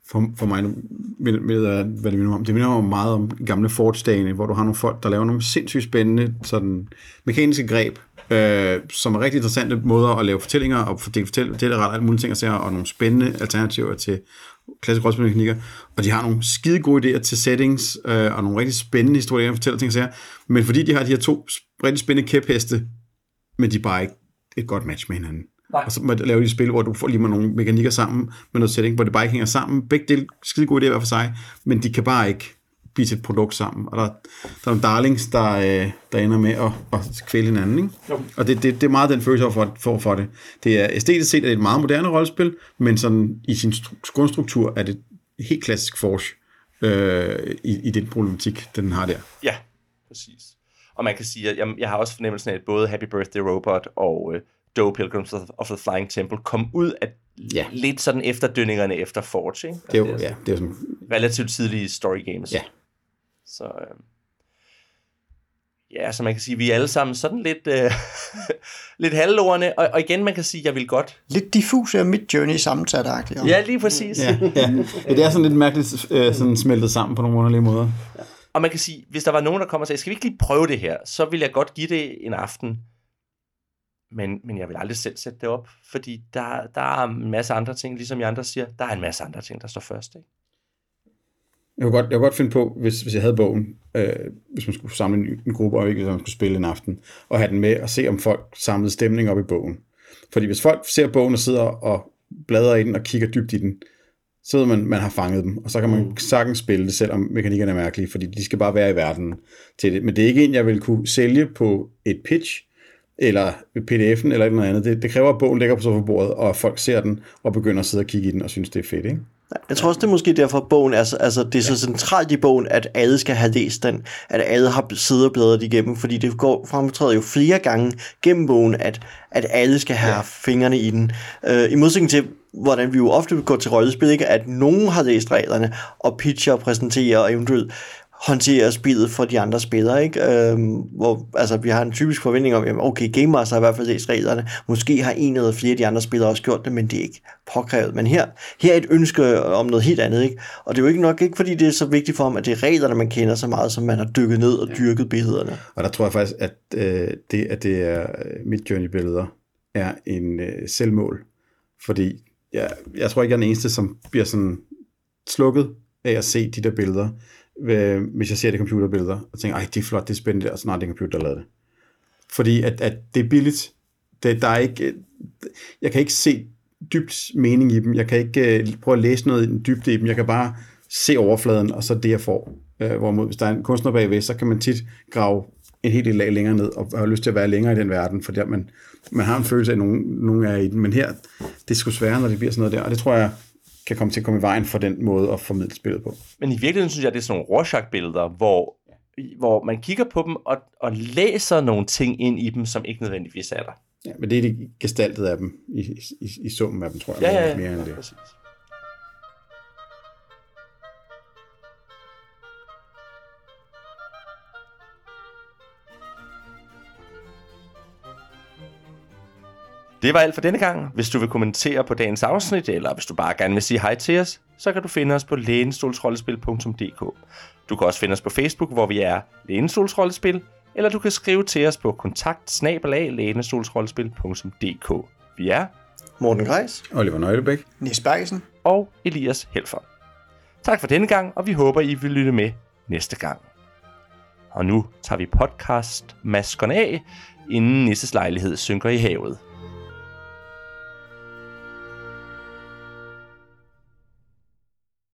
For, for mig, med, med, hvad det minder om, det minder om meget om gamle forge hvor du har nogle folk, der laver nogle sindssygt spændende sådan, mekaniske greb, øh, som er rigtig interessante måder at lave fortællinger og fordele fortælle ret alt mulige ting og og nogle spændende alternativer til klassiske rollespilmekanikker, og de har nogle skide gode idéer til settings, øh, og nogle rigtig spændende historier, der fortæller ting og sager, men fordi de har de her to rigtig spændende kæpheste, men de er bare ikke et godt match med hinanden. Nej. Og så må lave de spil, hvor du får lige med nogle mekanikker sammen med noget setting, hvor det bare ikke hænger sammen. Begge dele skide gode idéer hver for sig, men de kan bare ikke blive til et produkt sammen. Og der, der er nogle darlings, der, øh, der ender med at, at kvæle hinanden. Ikke? Jo. Og det, det, det er meget den følelse for, for, for det. Det er æstetisk set er det et meget moderne rollespil, men sådan i sin grundstruktur er det helt klassisk Forge øh, i, i den problematik, den har der. Ja, præcis. Og man kan sige, at jeg, jeg har også fornemmelsen af, at både Happy Birthday Robot og uh, Doe Pilgrims of the Flying Temple kom ud af ja. lidt sådan efterdønningerne efter Forge. Ikke? Det er jo, det er, ja, det er sådan... Relativt tidlige story games. Ja. Så øh, ja, så man kan sige, vi er alle sammen sådan lidt, øh, lidt halvlorene, og, og igen, man kan sige, jeg vil godt. Lidt diffus er mit journey sammensat -agtigt. Ja, lige præcis. ja, ja. ja, det er sådan lidt mærkeligt øh, sådan smeltet sammen på nogle underlige måder. Ja. Og man kan sige, hvis der var nogen, der kommer og sagde, skal vi ikke lige prøve det her, så vil jeg godt give det en aften. Men, men jeg vil aldrig selv sætte det op, fordi der, der er en masse andre ting, ligesom jeg andre siger, der er en masse andre ting, der står først. Ikke? Jeg kunne godt, jeg kunne godt finde på, hvis, hvis jeg havde bogen, øh, hvis man skulle samle en, en gruppe, og ikke hvis man skulle spille en aften, og have den med og se, om folk samlede stemning op i bogen. Fordi hvis folk ser bogen og sidder og bladrer i den og kigger dybt i den, så ved man, man har fanget dem, og så kan man mm. sagtens spille det, selvom mekanikkerne er mærkelige, fordi de skal bare være i verden til det. Men det er ikke en, jeg vil kunne sælge på et pitch, eller pdf'en, eller noget andet. Det, det kræver, at bogen ligger på sofabordet, og folk ser den, og begynder at sidde og kigge i den, og synes, det er fedt, ikke? Jeg tror også, det er måske derfor, at bogen er, altså, det er så centralt i bogen, at alle skal have læst den, at alle har siddet og bladret igennem, fordi det går fremtræder jo flere gange gennem bogen, at, at alle skal have ja. fingrene i den. Uh, I modsætning til, hvordan vi jo ofte går til rollespil, ikke? at nogen har læst reglerne, og pitcher og præsenterer, og eventuelt håndtere spillet for de andre spillere, ikke? Øhm, hvor altså, vi har en typisk forventning om, jamen, okay, Game Master har i hvert fald læst reglerne, måske har en eller flere af de andre spillere også gjort det, men det er ikke påkrævet. Men her, her er et ønske om noget helt andet, ikke? Og det er jo ikke nok ikke, fordi det er så vigtigt for ham, at det er reglerne, man kender så meget, som man har dykket ned og dyrket billederne. Og der tror jeg faktisk, at øh, det, at det er øh, Midjourney-billeder, er en øh, selvmål. Fordi jeg, jeg tror ikke, jeg er den eneste, som bliver sådan slukket af at se de der billeder, hvis jeg ser det computerbilleder, og tænker, ej, det er flot, det er spændende, og snart det er en computer, der lavede det. Fordi at, at det er billigt. Det, der er ikke, jeg kan ikke se dybt mening i dem. Jeg kan ikke uh, prøve at læse noget i den dybde i dem. Jeg kan bare se overfladen, og så det, jeg får. Uh, hvorimod, hvis der er en kunstner bagved, så kan man tit grave en hel del lag længere ned, og har lyst til at være længere i den verden, fordi man, man har en følelse af, at nogen, nogen er i den. Men her, det er sgu sværere, når det bliver sådan noget der, og det tror jeg kan komme til at komme i vejen for den måde at formidle spillet på. Men i virkeligheden synes jeg, det er sådan nogle Rorschach-billeder, hvor, hvor man kigger på dem og, og læser nogle ting ind i dem, som ikke nødvendigvis er der. Ja, men det er det gestaltet af dem, i, i, i summen af dem, tror jeg, Ja, ja, ja. mere end det. Præcis. Det var alt for denne gang. Hvis du vil kommentere på dagens afsnit, eller hvis du bare gerne vil sige hej til os, så kan du finde os på lænestolsrollespil.dk. Du kan også finde os på Facebook, hvor vi er Lænestolsrollespil, eller du kan skrive til os på kontakt Vi er Morten Greis. Oliver Nøglebæk. Nis Bergesen. og Elias Helfer. Tak for denne gang, og vi håber, I vil lytte med næste gang. Og nu tager vi podcast maskerne af, inden Nisses lejlighed synker i havet.